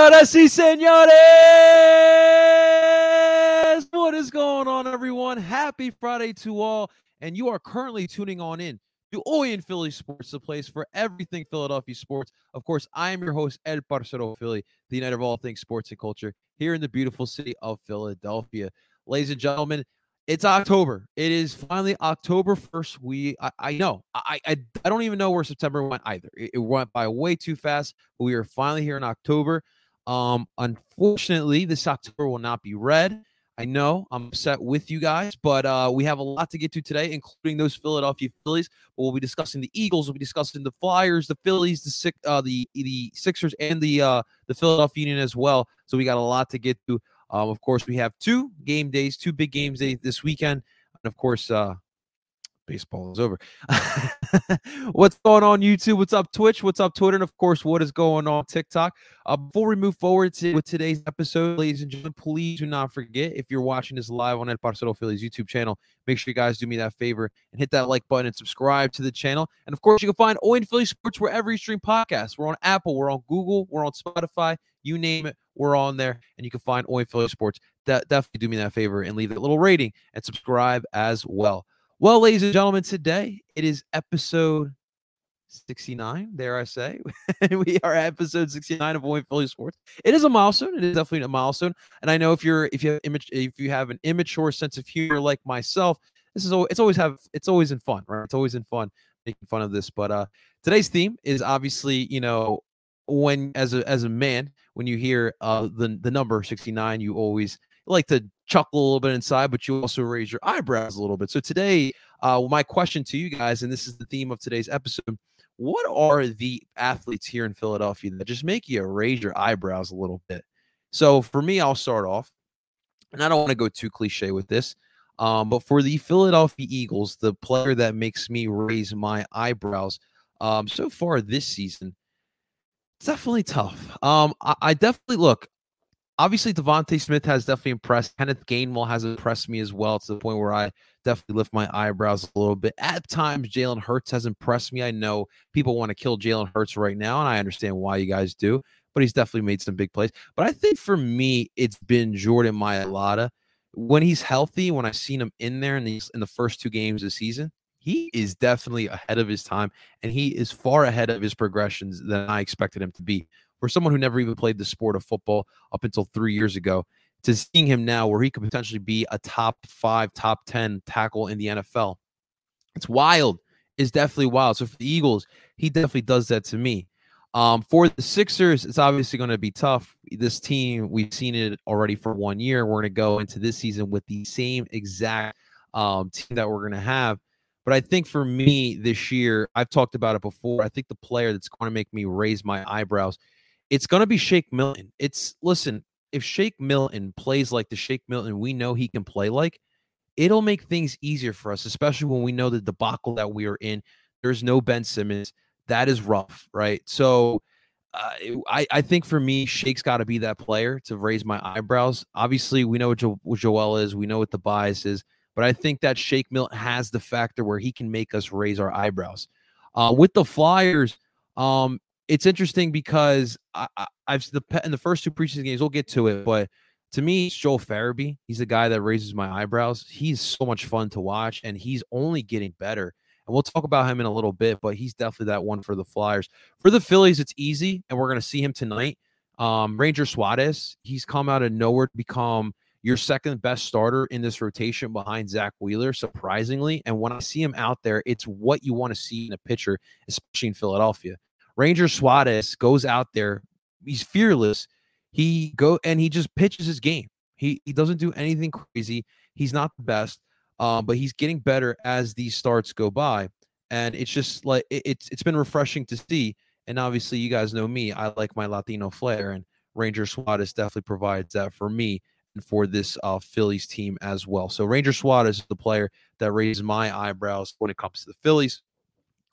Señoras y señores, what is going on, everyone? Happy Friday to all. And you are currently tuning on in to Oi in Philly Sports, the place for everything Philadelphia sports. Of course, I am your host, El Parcero Philly, the unite of all things sports and culture here in the beautiful city of Philadelphia. Ladies and gentlemen, it's October. It is finally October 1st. We I, I know. I, I I don't even know where September went either. It, it went by way too fast, but we are finally here in October. Um, unfortunately, this October will not be red. I know I'm upset with you guys, but uh, we have a lot to get to today, including those Philadelphia Phillies. But we'll be discussing the Eagles, we'll be discussing the Flyers, the Phillies, the uh, the the Sixers, and the uh, the Philadelphia Union as well. So we got a lot to get to. Um, of course, we have two game days, two big games day this weekend, and of course, uh, baseball is over. What's going on YouTube? What's up Twitch? What's up Twitter? And of course, what is going on TikTok? Uh, before we move forward to, with today's episode, ladies and gentlemen, please do not forget if you're watching this live on El Parcero Phillies YouTube channel, make sure you guys do me that favor and hit that like button and subscribe to the channel. And of course, you can find Owen Philly Sports wherever you stream podcasts. We're on Apple, we're on Google, we're on Spotify, you name it, we're on there, and you can find Oi Philly Sports. De- definitely do me that favor and leave that little rating and subscribe as well. Well, ladies and gentlemen, today it is episode 69, dare I say. we are episode 69 of Oi Philly Sports. It is a milestone. It is definitely a milestone. And I know if you're if you have image if you have an immature sense of humor like myself, this is it's always have it's always in fun, right? It's always in fun making fun of this. But uh today's theme is obviously, you know, when as a as a man, when you hear uh the the number 69, you always like to chuckle a little bit inside, but you also raise your eyebrows a little bit. So today, uh my question to you guys, and this is the theme of today's episode. What are the athletes here in Philadelphia that just make you raise your eyebrows a little bit? So for me, I'll start off, and I don't want to go too cliche with this. Um, but for the Philadelphia Eagles, the player that makes me raise my eyebrows um, so far this season it's definitely tough. Um, I, I definitely look. Obviously, DeVonta Smith has definitely impressed. Kenneth Gainwell has impressed me as well to the point where I definitely lift my eyebrows a little bit. At times, Jalen Hurts has impressed me. I know people want to kill Jalen Hurts right now, and I understand why you guys do, but he's definitely made some big plays. But I think for me, it's been Jordan Mailata. When he's healthy, when I've seen him in there in these in the first two games of the season, he is definitely ahead of his time and he is far ahead of his progressions than I expected him to be. For someone who never even played the sport of football up until three years ago, to seeing him now where he could potentially be a top five, top 10 tackle in the NFL, it's wild. It's definitely wild. So for the Eagles, he definitely does that to me. Um, for the Sixers, it's obviously going to be tough. This team, we've seen it already for one year. We're going to go into this season with the same exact um, team that we're going to have. But I think for me this year, I've talked about it before. I think the player that's going to make me raise my eyebrows, it's going to be Shake Milton. It's listen, if Shake Milton plays like the Shake Milton we know he can play like, it'll make things easier for us, especially when we know the debacle that we are in. There's no Ben Simmons. That is rough, right? So uh, I, I think for me, Shake's got to be that player to raise my eyebrows. Obviously, we know what, jo- what Joel is. We know what the bias is. But I think that Shake Milton has the factor where he can make us raise our eyebrows. Uh, with the Flyers, um, it's interesting because I, have the in the first two preseason games. We'll get to it, but to me, it's Joel Farabee. He's the guy that raises my eyebrows. He's so much fun to watch, and he's only getting better. And we'll talk about him in a little bit, but he's definitely that one for the Flyers. For the Phillies, it's easy, and we're going to see him tonight. Um, Ranger Suarez, he's come out of nowhere to become your second best starter in this rotation behind Zack Wheeler, surprisingly. And when I see him out there, it's what you want to see in a pitcher, especially in Philadelphia. Ranger Suarez goes out there, he's fearless. He go and he just pitches his game. He he doesn't do anything crazy. He's not the best, um, but he's getting better as these starts go by. And it's just like it, it's it's been refreshing to see. And obviously, you guys know me. I like my Latino flair, and Ranger Suarez definitely provides that for me and for this uh, Phillies team as well. So Ranger Suarez is the player that raises my eyebrows when it comes to the Phillies.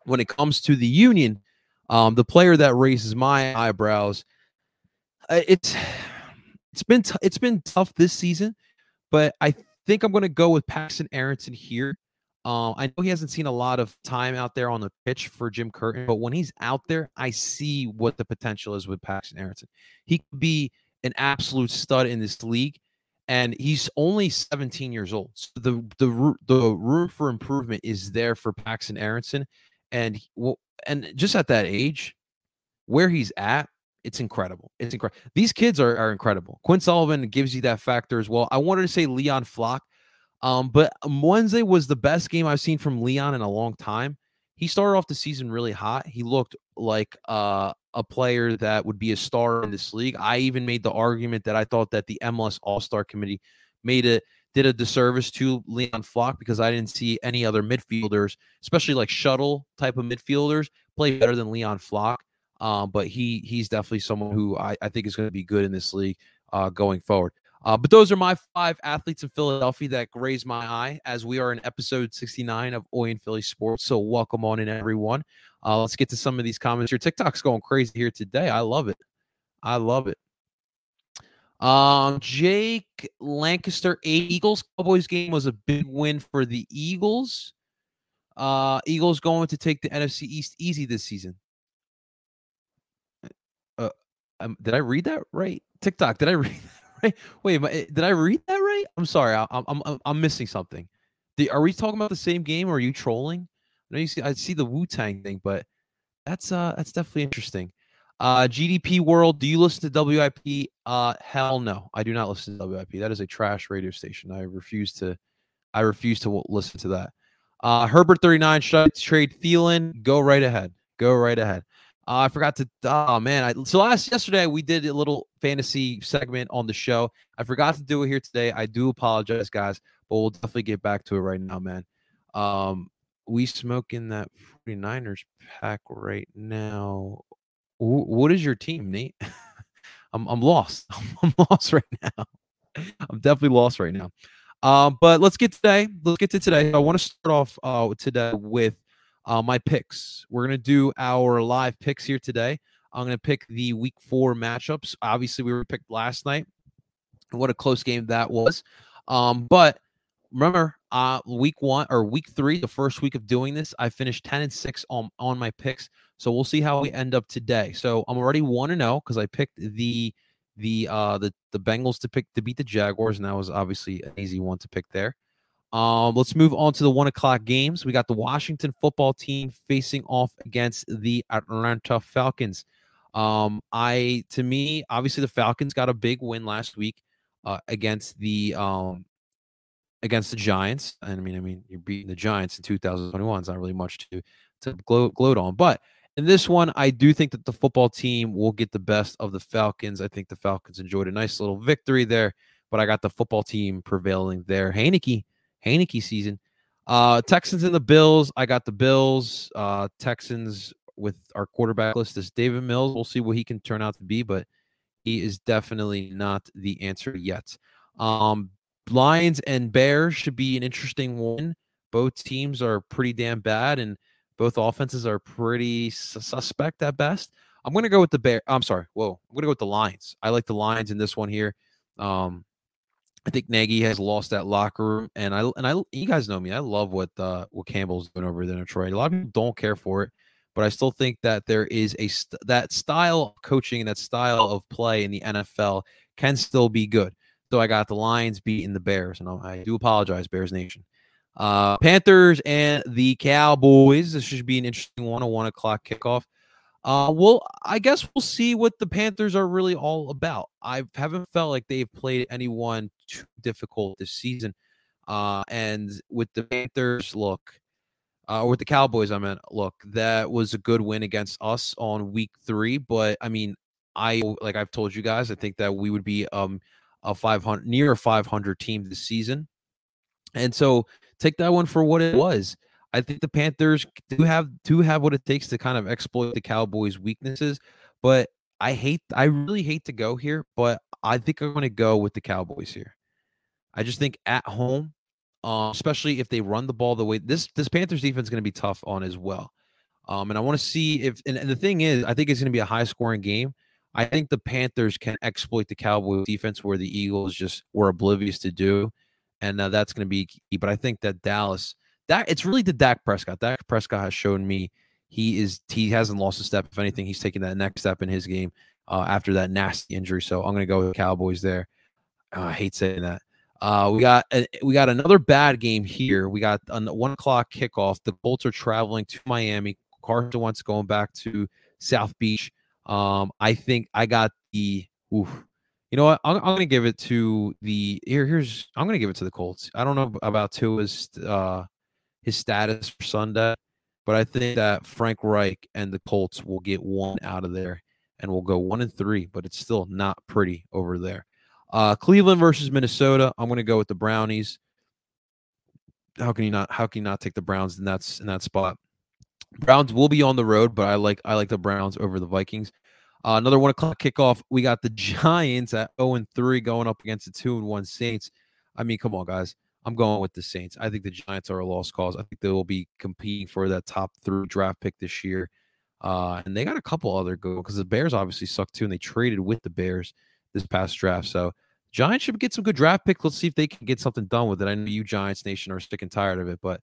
When it comes to the Union, um, the player that raises my eyebrows, uh, it's it's been t- it's been tough this season, but I think I'm going to go with Paxton Aaronson here. Um, I know he hasn't seen a lot of time out there on the pitch for Jim Curtin, but when he's out there, I see what the potential is with Paxton Aaronson. He could be an absolute stud in this league, and he's only 17 years old. So the the the room for improvement is there for Paxton Aaronson, and well, and just at that age, where he's at, it's incredible. It's incredible. These kids are, are incredible. Quinn Sullivan gives you that factor as well. I wanted to say Leon Flach, um, but Wednesday was the best game I've seen from Leon in a long time. He started off the season really hot. He looked like uh, a player that would be a star in this league. I even made the argument that I thought that the MLS All Star Committee made it did a disservice to Leon Flach because I didn't see any other midfielders, especially like shuttle type of midfielders, play better than Leon Flach. Um, but he he's definitely someone who I, I think is going to be good in this league uh, going forward. Uh, but those are my five athletes in Philadelphia that graze my eye as we are in episode 69 of Oi and Philly Sports. So welcome on in, everyone. Uh, let's get to some of these comments. Your TikTok's going crazy here today. I love it. I love it. Um, Jake Lancaster, Eagles Cowboys game was a big win for the Eagles. Uh, Eagles going to take the NFC East easy this season. Uh, um, did I read that right? TikTok, did I read that right? Wait, did I read that right? I'm sorry, I, am I'm I'm missing something. The, are we talking about the same game, or are you trolling? I know you see, I see the Wu Tang thing, but that's uh that's definitely interesting. Uh, GDP World, do you listen to WIP? Uh, hell no, I do not listen to WIP. That is a trash radio station. I refuse to, I refuse to listen to that. Uh, Herbert 39, should I trade Thielen? Go right ahead. Go right ahead. Uh, I forgot to. Oh man! I, so last yesterday we did a little fantasy segment on the show. I forgot to do it here today. I do apologize, guys, but we'll definitely get back to it right now, man. Um, we smoking that 49ers pack right now what is your team, Nate? I'm I'm lost. I'm lost right now. I'm definitely lost right now. Um, but let's get today. Let's get to today. I want to start off uh today with uh, my picks. We're gonna do our live picks here today. I'm gonna pick the week four matchups. Obviously, we were picked last night. What a close game that was. Um, but remember, uh, week one or week three, the first week of doing this, I finished 10 and 6 on, on my picks. So we'll see how we end up today. So I'm already one to zero because I picked the the uh the the Bengals to pick to beat the Jaguars, and that was obviously an easy one to pick there. Um, let's move on to the one o'clock games. We got the Washington football team facing off against the Atlanta Falcons. Um, I to me, obviously the Falcons got a big win last week uh, against the um against the Giants. And I mean, I mean, you're beating the Giants in 2021. It's not really much to to gloat, gloat on, but in this one, I do think that the football team will get the best of the Falcons. I think the Falcons enjoyed a nice little victory there, but I got the football team prevailing there. Heinicke, Heinicke season. Uh, Texans and the Bills. I got the Bills. Uh, Texans with our quarterback list is Davis Mills. We'll see what he can turn out to be, but he is definitely not the answer yet. Um, Lions and Bears should be an interesting one. Both teams are pretty damn bad, and both offenses are pretty suspect at best. I'm to go with the Bear. I'm sorry. Whoa. I'm to go with the Lions. I like the Lions in this one here. Um, I think Nagy has lost that locker room, and I and I you guys know me. I love what uh, what Campbell's doing over there in Detroit. A lot of people don't care for it, but I still think that there is a st- that style of coaching and that style of play in the NFL can still be good. So I got the Lions beating the Bears, and I do apologize, Bears Nation. Uh, Panthers and the Cowboys. This should be an interesting one, a one o'clock kickoff. Uh, well, I guess we'll see what the Panthers are really all about. I haven't felt like they've played anyone too difficult this season. Uh, and with the Panthers, look, uh, with the Cowboys, I meant, look, that was a good win against us on week three. But I mean, I like I've told you guys, I think that we would be um a 500 near a 500 team this season. And so take that one for what it was. I think the Panthers do have do have what it takes to kind of exploit the Cowboys' weaknesses, but I hate I really hate to go here, but I think I'm going to go with the Cowboys here. I just think at home, uh, especially if they run the ball the way this this Panthers defense is going to be tough on as well. Um, and I want to see if and, and the thing is, I think it's going to be a high scoring game. I think the Panthers can exploit the Cowboys defense where the Eagles just were oblivious to do and uh, that's going to be key. But I think that Dallas, that it's really the Dak Prescott. Dak Prescott has shown me he is he hasn't lost a step. If anything, he's taking that next step in his game uh, after that nasty injury. So I'm going to go with Cowboys there. Oh, I hate saying that. Uh, we got a, we got another bad game here. We got a one o'clock kickoff. The Colts are traveling to Miami. Carson Wentz going back to South Beach. Um, I think I got the. Oof, you know what? I'm, I'm going to give it to the here. Here's I'm going to give it to the Colts. I don't know about Tua's uh his status for Sunday, but I think that Frank Reich and the Colts will get one out of there, and we'll go one and three. But it's still not pretty over there. Uh, Cleveland versus Minnesota. I'm going to go with the Brownies. How can you not? How can you not take the Browns in that in that spot? Browns will be on the road, but I like I like the Browns over the Vikings. Uh, another one o'clock kickoff. We got the Giants at 0 and 3 going up against the 2 and 1 Saints. I mean, come on, guys. I'm going with the Saints. I think the Giants are a lost cause. I think they will be competing for that top three draft pick this year. Uh, and they got a couple other good because the Bears obviously suck too, and they traded with the Bears this past draft. So Giants should get some good draft picks. Let's see if they can get something done with it. I know you Giants Nation are sick and tired of it, but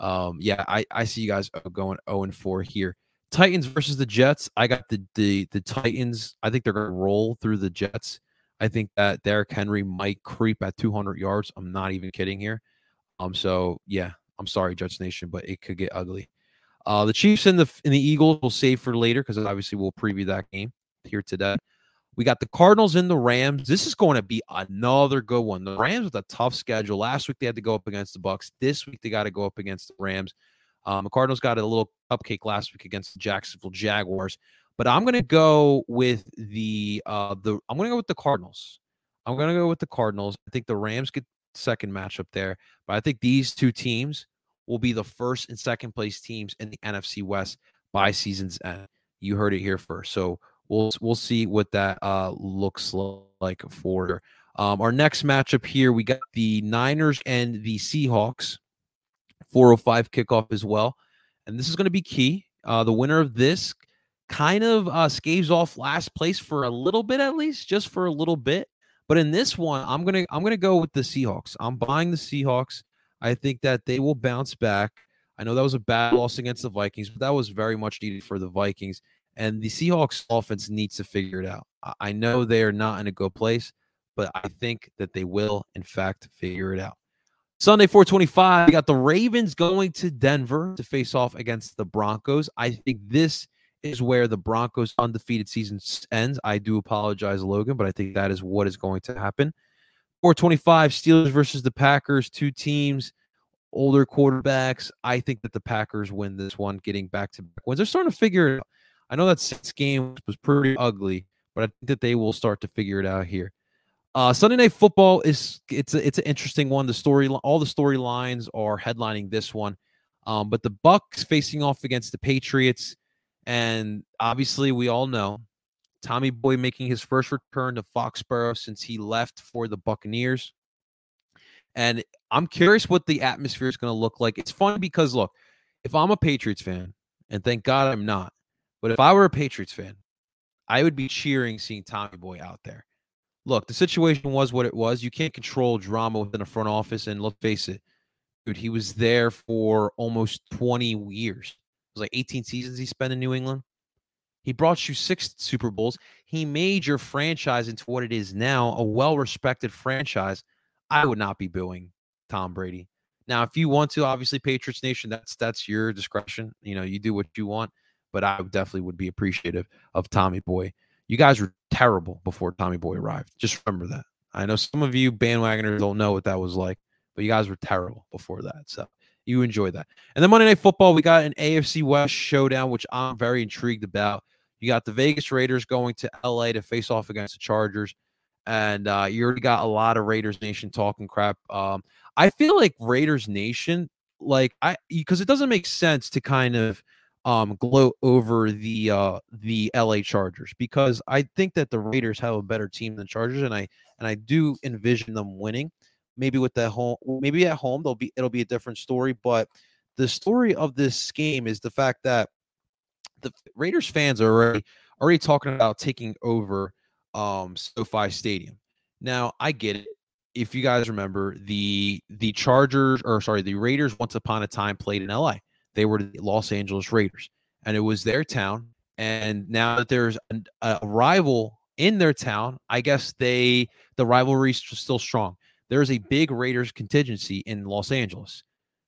um, yeah, I, I see you guys going 0 and 4 here. Titans versus the Jets. I got the the the Titans. I think they're going to roll through the Jets. I think that Derrick Henry might creep at 200 yards. I'm not even kidding here. Um, so yeah, I'm sorry, Jets Nation, but it could get ugly. Uh, the Chiefs and the and the Eagles will save for later because obviously we'll preview that game here today. We got the Cardinals and the Rams. This is going to be another good one. The Rams with a tough schedule. Last week they had to go up against the Bucs. This week they got to go up against the Rams. Um, the Cardinals got a little cupcake last week against the Jacksonville Jaguars, but I'm going to go with the uh the I'm going to go with the Cardinals. I'm going to go with the Cardinals. I think the Rams get second matchup there, but I think these two teams will be the first and second place teams in the NFC West by season's end. You heard it here first. So we'll we'll see what that uh, looks like for um, our next matchup here. We got the Niners and the Seahawks, 405 kickoff as well, and this is going to be key. Uh, the winner of this kind of uh, scaves off last place for a little bit, at least, just for a little bit. But in this one, I'm gonna I'm gonna go with the Seahawks. I'm buying the Seahawks. I think that they will bounce back. I know that was a bad loss against the Vikings, but that was very much needed for the Vikings. And the Seahawks offense needs to figure it out. I know they are not in a good place, but I think that they will, in fact, figure it out. Sunday, 425, we got the Ravens going to Denver to face off against the Broncos. I think this is where the Broncos' undefeated season ends. I do apologize, Logan, but I think that is what is going to happen. 425, Steelers versus the Packers, two teams, older quarterbacks. I think that the Packers win this one, getting back to back wins. They're starting to figure it out. I know that six game was pretty ugly, but I think that they will start to figure it out here. Uh, Sunday night football is it's a, it's an interesting one. The story, all the storylines are headlining this one, um, but the Bucs facing off against the Patriots, and obviously we all know Tommy Boy making his first return to Foxborough since he left for the Buccaneers. And I'm curious what the atmosphere is going to look like. It's funny because look, if I'm a Patriots fan, and thank God I'm not, but if I were a Patriots fan, I would be cheering seeing Tommy Boy out there. Look, the situation was what it was. You can't control drama within a front office. And let's face it, dude, he was there for almost 20 years. It was like 18 seasons he spent in New England. He brought you six Super Bowls. He made your franchise into what it is now, a well respected franchise. I would not be booing Tom Brady. Now, if you want to, obviously, Patriots Nation, that's that's your discretion. You know, you do what you want but I definitely would be appreciative of Tommy Boy. You guys were terrible before Tommy Boy arrived. Just remember that. I know some of you bandwagoners don't know what that was like, but you guys were terrible before that. So you enjoy that. And then Monday Night Football, we got an AFC West showdown, which I'm very intrigued about. You got the Vegas Raiders going to LA to face off against the Chargers. And uh, you already got a lot of Raiders Nation talking crap. Um, I feel like Raiders Nation, like I because it doesn't make sense to kind of um, gloat over the uh, the LA Chargers because I think that the Raiders have a better team than Chargers, and I and I do envision them winning. Maybe with the home, maybe at home they'll be it'll be a different story. But the story of this game is the fact that the Raiders fans are already already talking about taking over um, SoFi Stadium. Now I get it. if you guys remember, the the Chargers or sorry, the Raiders once upon a time played in LA. They were the Los Angeles Raiders, and it was their town. And now that there's a, a rival in their town, I guess they the rivalry is still strong. There's a big Raiders contingency in Los Angeles.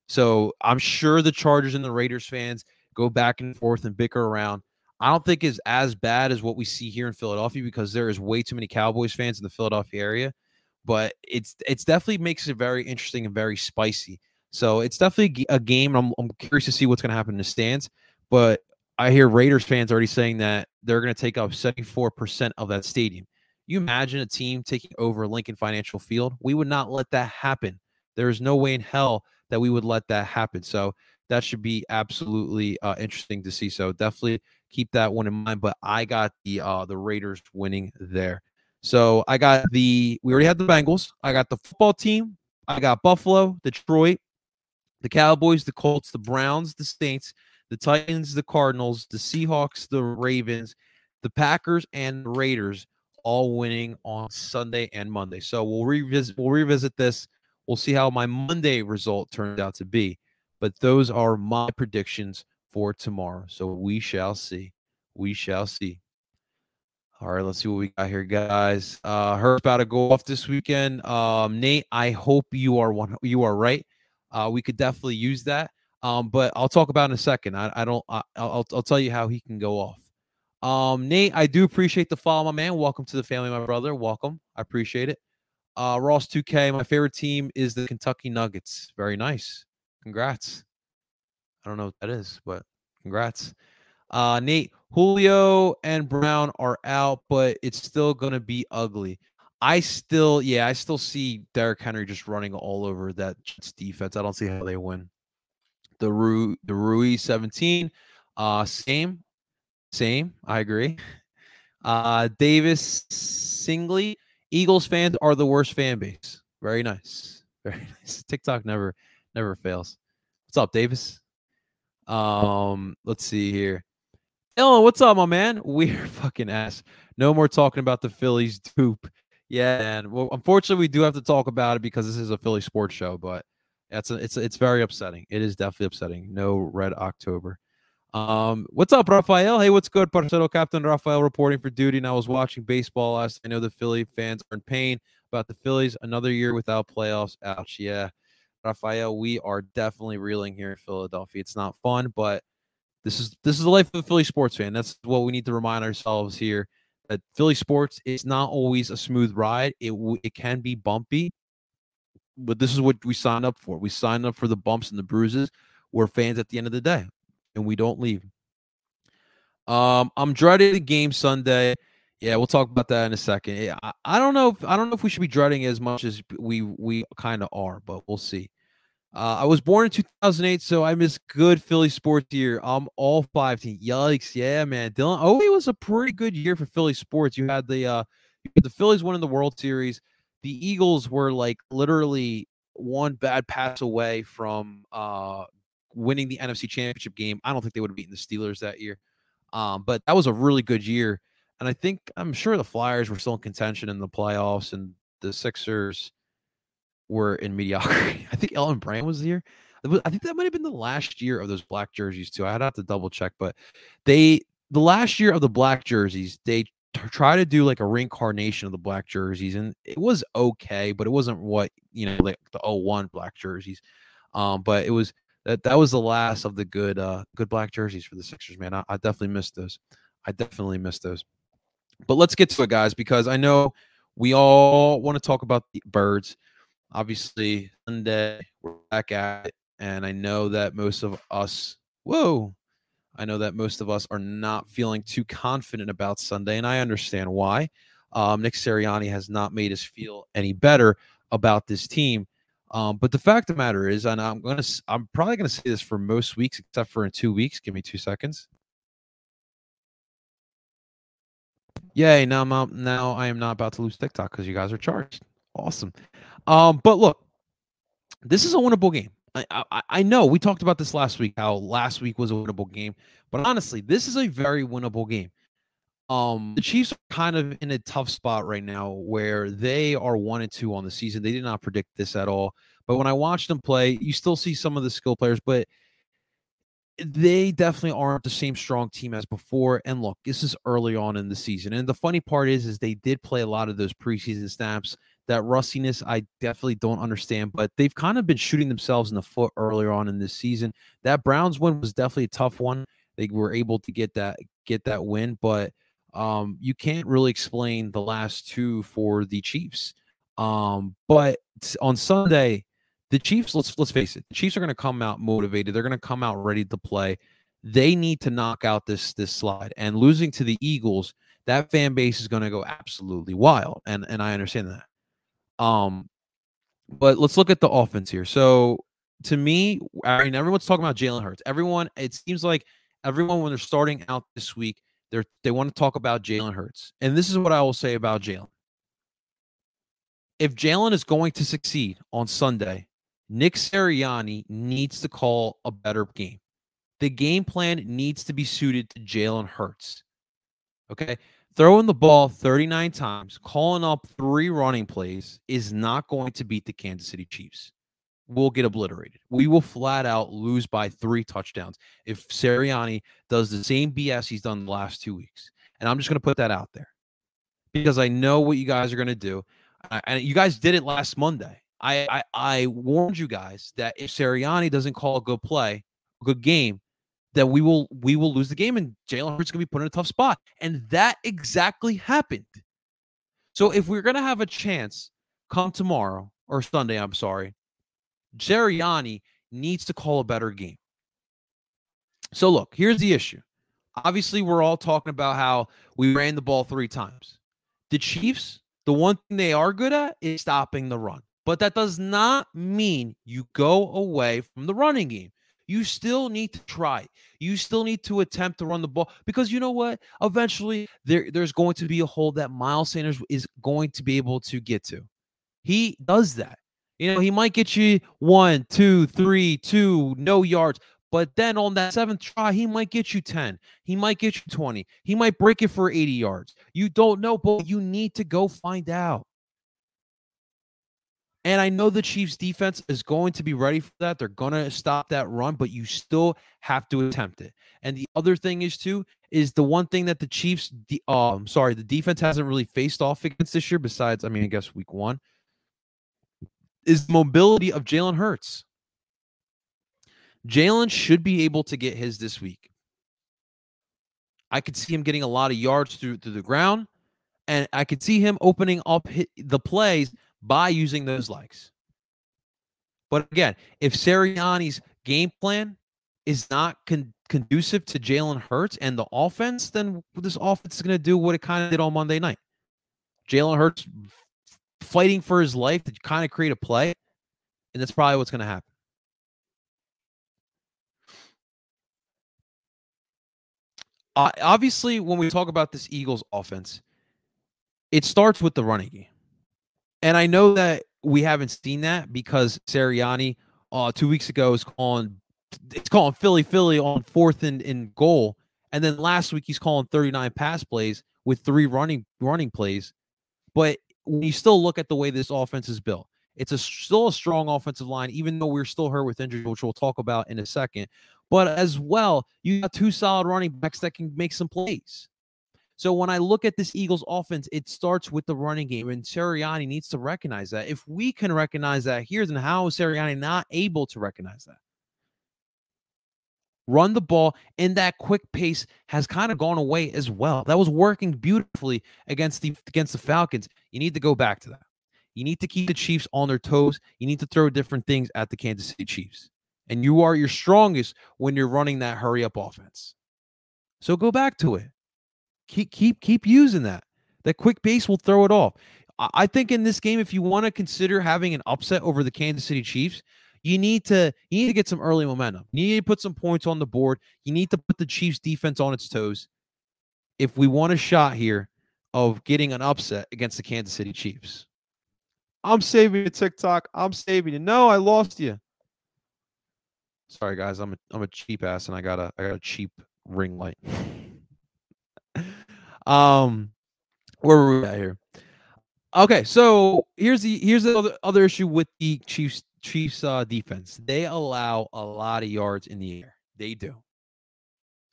So I'm sure the Chargers and the Raiders fans go back and forth and bicker around. I don't think is as bad as what we see here in Philadelphia because there is way too many Cowboys fans in the Philadelphia area. But it's it's definitely makes it very interesting and very spicy. So it's definitely a game. I'm, I'm curious to see what's going to happen in the stands. But I hear Raiders fans already saying that they're going to take up 74% of that stadium. You imagine a team taking over Lincoln Financial Field? We would not let that happen. There is no way in hell that we would let that happen. So that should be absolutely uh, interesting to see. So definitely keep that one in mind. But I got the uh, the Raiders winning there. So I got the we already had the Bengals. I got the football team. I got Buffalo, Detroit, the Cowboys, the Colts, the Browns, the Saints, the Titans, the Cardinals, the Seahawks, the Ravens, the Packers, and the Raiders all winning on Sunday and Monday. So we'll revisit we'll revisit this. We'll see how my Monday result turned out to be. But those are my predictions for tomorrow. So we shall see. We shall see. All right, let's see what we got here, guys. Uh Hurts about to go off this weekend. Um, Nate, I hope you are one you are right. Uh, we could definitely use that. Um, but I'll talk about in a second. I, I don't. I, will I'll tell you how he can go off. Um, Nate, I do appreciate the follow, my man. Welcome to the family, my brother. Welcome. I appreciate it. Uh, Ross 2K, my favorite team is the Kentucky Nuggets. Very nice. Congrats. I don't know what that is, but congrats. Uh, Nate, Julio and Brown are out, but it's still to be ugly. I still, yeah, I still see Derrick Henry just running all over that defense. I don't see how they win. The Ru, the Rui 17, uh, same, same. I agree. Uh, Davis Singley, Eagles fans are the worst fan base. Very nice, very nice. TikTok never, never fails. What's up, Davis? Um, let's see here. Ellen, what's up, my man? We're fucking ass. No more talking about the Phillies dupe. Yeah, and well, unfortunately, we do have to talk about it because this is a Philly sports show. But it's a, it's it's very upsetting. It is definitely upsetting. No red October. Um, what's up, Rafael? Hey, what's good, Parcero Captain Rafael reporting for duty. And I was watching baseball last. I know the Philly fans are in pain about the Phillies. Another year without playoffs. Ouch. Yeah, Rafael, we are definitely reeling here in Philadelphia. It's not fun, but this is this is the life of a Philly sports fan. That's what we need to remind ourselves here that Philly sports is not always a smooth ride. It it can be bumpy, but this is what we signed up for. We signed up for the bumps and the bruises. We're fans at the end of the day, and we don't leave. Um, I'm dreading the game Sunday. Yeah, we'll talk about that in a second. I, I don't know if I don't know if we should be dreading as much as we we kind of are, but we'll see. Uh, I was born in 2008, so I miss good Philly sports year. I'm all five team. Yikes! Yeah, man. Dylan. Oh, it was a pretty good year for Philly sports. You had the uh, had the Phillies winning the World Series. The Eagles were like literally one bad pass away from uh, winning the NFC Championship game. I don't think they would have beaten the Steelers that year, um, but that was a really good year. And I think I'm sure the Flyers were still in contention in the playoffs, and the Sixers were in mediocrity. I think Elton Brand was here. I think that might have been the last year of those black jerseys too. I'd have to double check, but they the last year of the black jerseys, they t- try to do like a reincarnation of the black jerseys, and it was okay, but it wasn't what you know like the 01 black jerseys. Um, but it was that that was the last of the good uh good black jerseys for the Sixers, man. I, I definitely missed those. I definitely missed those. But let's get to it, guys, because I know we all want to talk about the birds obviously Sunday we're back at it, and I know that most of us, whoa, I know that most of us are not feeling too confident about Sunday, and I understand why. Um, Nick Sirianni has not made us feel any better about this team. Um, but the fact of the matter is, and I'm gonna, I'm probably gonna say this for most weeks, except for in two weeks. Give me two seconds. Yay! Now I'm out, now I am not about to lose TikTok because you guys are charged. Awesome. Um, but look, this is a winnable game. I, I, I know we talked about this last week, how last week was a winnable game, but honestly, this is a very winnable game. Um, the Chiefs are kind of in a tough spot right now where they are one and two on the season. They did not predict this at all. But when I watched them play, you still see some of the skill players, but they definitely aren't the same strong team as before. And look, this is early on in the season. And the funny part is, is they did play a lot of those preseason snaps. That rustiness, I definitely don't understand, but they've kind of been shooting themselves in the foot earlier on in this season. That Browns win was definitely a tough one. They were able to get that get that win, but um, you can't really explain the last two for the Chiefs. Um, but on Sunday, the Chiefs, let's let's face it, the Chiefs are going to come out motivated. They're going to come out ready to play. They need to knock out this this slide. And losing to the Eagles, that fan base is going to go absolutely wild. And and I understand that. Um, but let's look at the offense here. So to me, I mean, everyone's talking about Jalen Hurts. Everyone, it seems like everyone when they're starting out this week, they're they want to talk about Jalen Hurts. And this is what I will say about Jalen. If Jalen is going to succeed on Sunday, Nick Sirianni needs to call a better game. The game plan needs to be suited to Jalen Hurts. Okay. Throwing the ball 39 times, calling up three running plays is not going to beat the Kansas City Chiefs. We'll get obliterated. We will flat out lose by three touchdowns if Sirianni does the same BS he's done the last two weeks. And I'm just going to put that out there because I know what you guys are going to do. And you guys did it last Monday. I, I, I warned you guys that if Sirianni doesn't call a good play, a good game, that we will we will lose the game and Jalen Hurts gonna be put in a tough spot. And that exactly happened. So if we're gonna have a chance come tomorrow or Sunday, I'm sorry, Sirianni needs to call a better game. So look, here's the issue. Obviously, we're all talking about how we ran the ball three times. The Chiefs, the one thing they are good at is stopping the run. But that does not mean you go away from the running game. You still need to try. You still need to attempt to run the ball because you know what? Eventually, there, there's going to be a hole that Miles Sanders is going to be able to get to. He does that. You know, he might get you one, two, three, two, no yards. But then on that seventh try, he might get you 10. He might get you 20. He might break it for 80 yards. You don't know, but you need to go find out. And I know the Chiefs defense is going to be ready for that. They're going to stop that run, but you still have to attempt it. And the other thing is too is the one thing that the Chiefs de- uh, I'm sorry, the defense hasn't really faced off against this year besides I mean I guess week 1 is the mobility of Jalen Hurts. Jalen should be able to get his this week. I could see him getting a lot of yards through through the ground and I could see him opening up the plays by using those likes. But again, if Sirianni's game plan is not con- conducive to Jalen Hurts and the offense, then this offense is going to do what it kind of did on Monday night. Jalen Hurts fighting for his life to kind of create a play, and that's probably what's going to happen. Uh, obviously, when we talk about this Eagles offense, it starts with the running game. And I know that we haven't seen that because Sirianni uh, two weeks ago is calling it's calling Philly Philly on fourth and in goal. And then last week he's calling 39 pass plays with three running running plays. But when you still look at the way this offense is built, it's a still a strong offensive line, even though we're still hurt with injuries, which we'll talk about in a second. But as well, you got two solid running backs that can make some plays. So when I look at this Eagles offense, it starts with the running game, and Sirianni needs to recognize that. If we can recognize that here, then how is Sirianni not able to recognize that? Run the ball, and that quick pace has kind of gone away as well. That was working beautifully against the against the Falcons. You need to go back to that. You need to keep the Chiefs on their toes. You need to throw different things at the Kansas City Chiefs. And you are your strongest when you're running that hurry up offense. So go back to it keep keep keep using that. That quick base will throw it off. I think in this game, if you want to consider having an upset over the Kansas City Chiefs, you need to you need to get some early momentum. You need to put some points on the board. You need to put the Chiefs defense on its toes. If we want a shot here of getting an upset against the Kansas City Chiefs. I'm saving you TikTok. I'm saving you. No, I lost you. Sorry guys, I'm a I'm a cheap ass and I got a I got a cheap ring light. Um, where were we at here? Okay, so here's the here's the other, other issue with the Chiefs Chiefs uh, defense. They allow a lot of yards in the air. They do.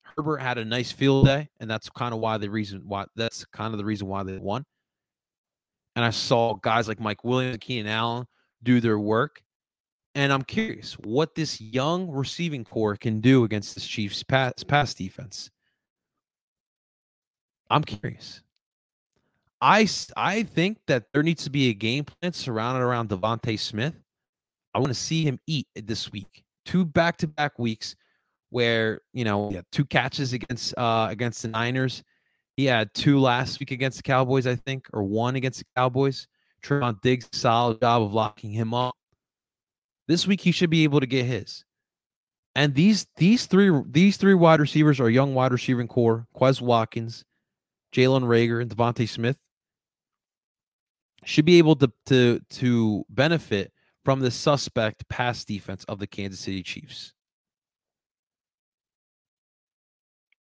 Herbert had a nice field day, and that's kind of why the reason why that's kind of the reason why they won. And I saw guys like Mike Williams and Keenan Allen do their work. And I'm curious what this young receiving core can do against this Chiefs pass, pass defense. I'm curious. I I think that there needs to be a game plan surrounded around DeVonta Smith. I want to see him eat this week. Two back to back weeks where you know had two catches against uh against the Niners. He had two last week against the Cowboys, I think, or one against the Cowboys. Trevon Diggs, solid job of locking him up. This week he should be able to get his. And these these three these three wide receivers are young wide receiving core: Quez Watkins, Jalen Reagor and DeVonta Smith. Should be able to to to benefit from the suspect pass defense of the Kansas City Chiefs.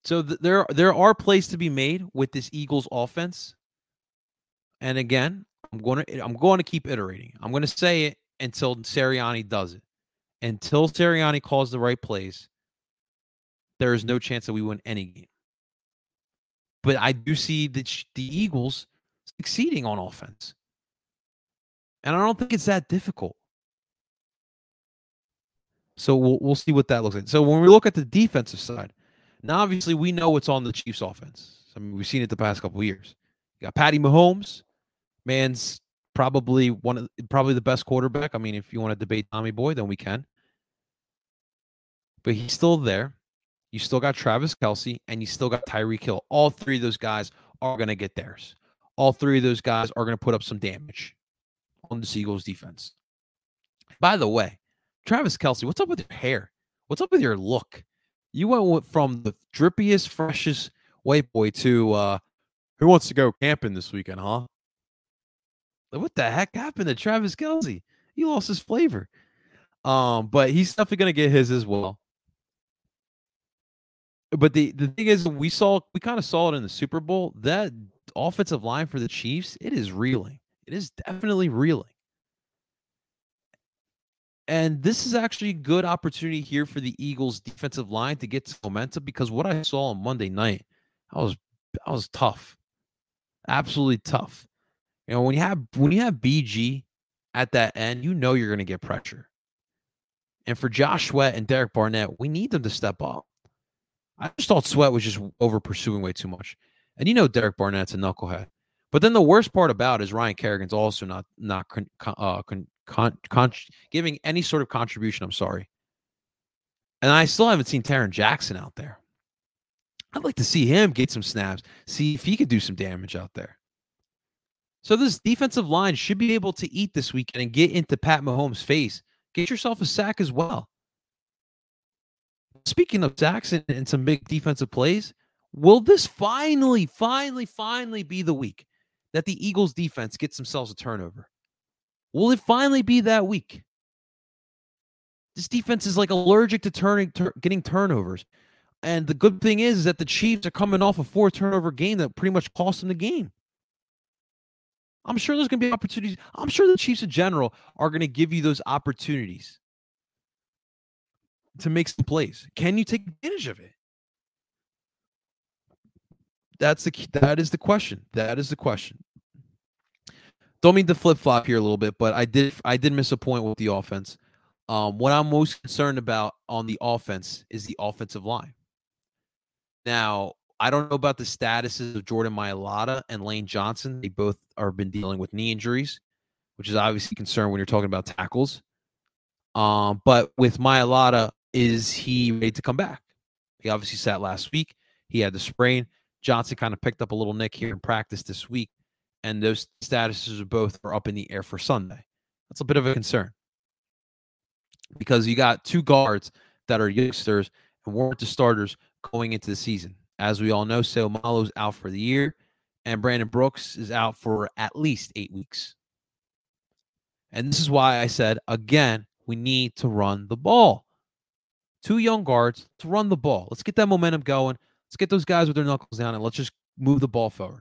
So th- there there are plays to be made with this Eagles offense. And again, I'm going to I'm going to keep iterating. I'm going to say it until Sirianni does it. Until Sirianni calls the right plays, there is no chance that we win any game. But I do see the the Eagles succeeding on offense. And I don't think it's that difficult. So we'll we'll see what that looks like. So when we look at the defensive side, now obviously we know what's on the Chiefs offense. I mean, we've seen it the past couple years. You got Patty Mahomes, man's probably one of probably the best quarterback. I mean, if you want to debate Tommy Boy, then we can. But he's still there. You still got Travis Kelce and you still got Tyreek Hill. All three of those guys are going to get theirs. All three of those guys are going to put up some damage on the Seagulls defense. By the way, Travis Kelce, what's up with your hair? What's up with your look? You went from the drippiest, freshest white boy to uh who wants to go camping this weekend, huh? What the heck happened to Travis Kelce? He lost his flavor. Um, but he's definitely gonna get his as well. But the, the thing is, we saw we kind of saw it in the Super Bowl. That offensive line for the Chiefs, it is reeling. It is definitely reeling. And this is actually a good opportunity here for the Eagles defensive line to get momentum because what I saw on Monday night, I was I was tough. Absolutely tough. You know, when you have when you have BG at that end, you know you're going to get pressure. And for Josh Sweat and Derek Barnett, we need them to step up. I just thought Sweat was just over pursuing way too much. And you know Derek Barnett's a knucklehead. But then the worst part about is Ryan Kerrigan's also not not con, uh, con, con, con, giving any sort of contribution. I'm sorry. And I still haven't seen Tarron Jackson out there. I'd like to see him get some snaps, see if he could do some damage out there. So this defensive line should be able to eat this weekend and get into Pat Mahomes' face. Get yourself a sack as well. Speaking of sacks and, and some big defensive plays, will this finally, finally, finally be the week that the Eagles defense gets themselves a turnover? Will it finally be that week? This defense is like allergic to turning, getting turnovers. And the good thing is, is that the Chiefs are coming off a four turnover game that pretty much cost them the game. I'm sure there's going to be opportunities. I'm sure the Chiefs in general are going to give you those opportunities to make some plays. Can you take advantage of it? That's the that is the question. That is the question. Don't mean to flip flop here a little bit, but I did I did miss a point with the offense. Um, what I'm most concerned about on the offense is the offensive line. Now, I don't know about the statuses of Jordan Mailata and Lane Johnson. They both are been dealing with knee injuries, which is obviously concern when you're talking about tackles. Um, but with Mailata, is he ready to come back? He obviously sat last week. He had the sprain. Johnson kind of picked up a little nick here in practice this week, and those statuses are both are up in the air for Sunday. That's a bit of a concern because you got two guards that are youngsters and weren't the starters going into the season. As we all know, Seumalo's out for the year, and Brandon Brooks is out for at least eight weeks. And this is why I said, again, we need to run the ball. Two young guards to run the ball. Let's get that momentum going. Let's get those guys with their knuckles down and let's just move the ball forward.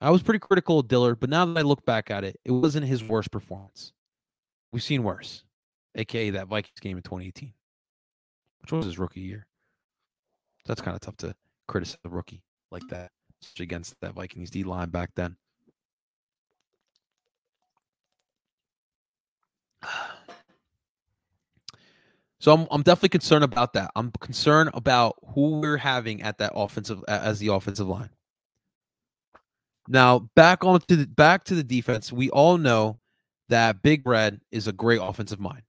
I was pretty critical of Dillard, but now that I look back at it, it wasn't his worst performance. We've seen worse, aka that Vikings game in 2018, which was his rookie year. That's kind of tough to criticize a rookie like that against that Vikings D line back then. So I'm I'm definitely concerned about that. I'm concerned about who we're having at that offensive as the offensive line. Now back on to the back to the defense. We all know that Big Red is a great offensive mind.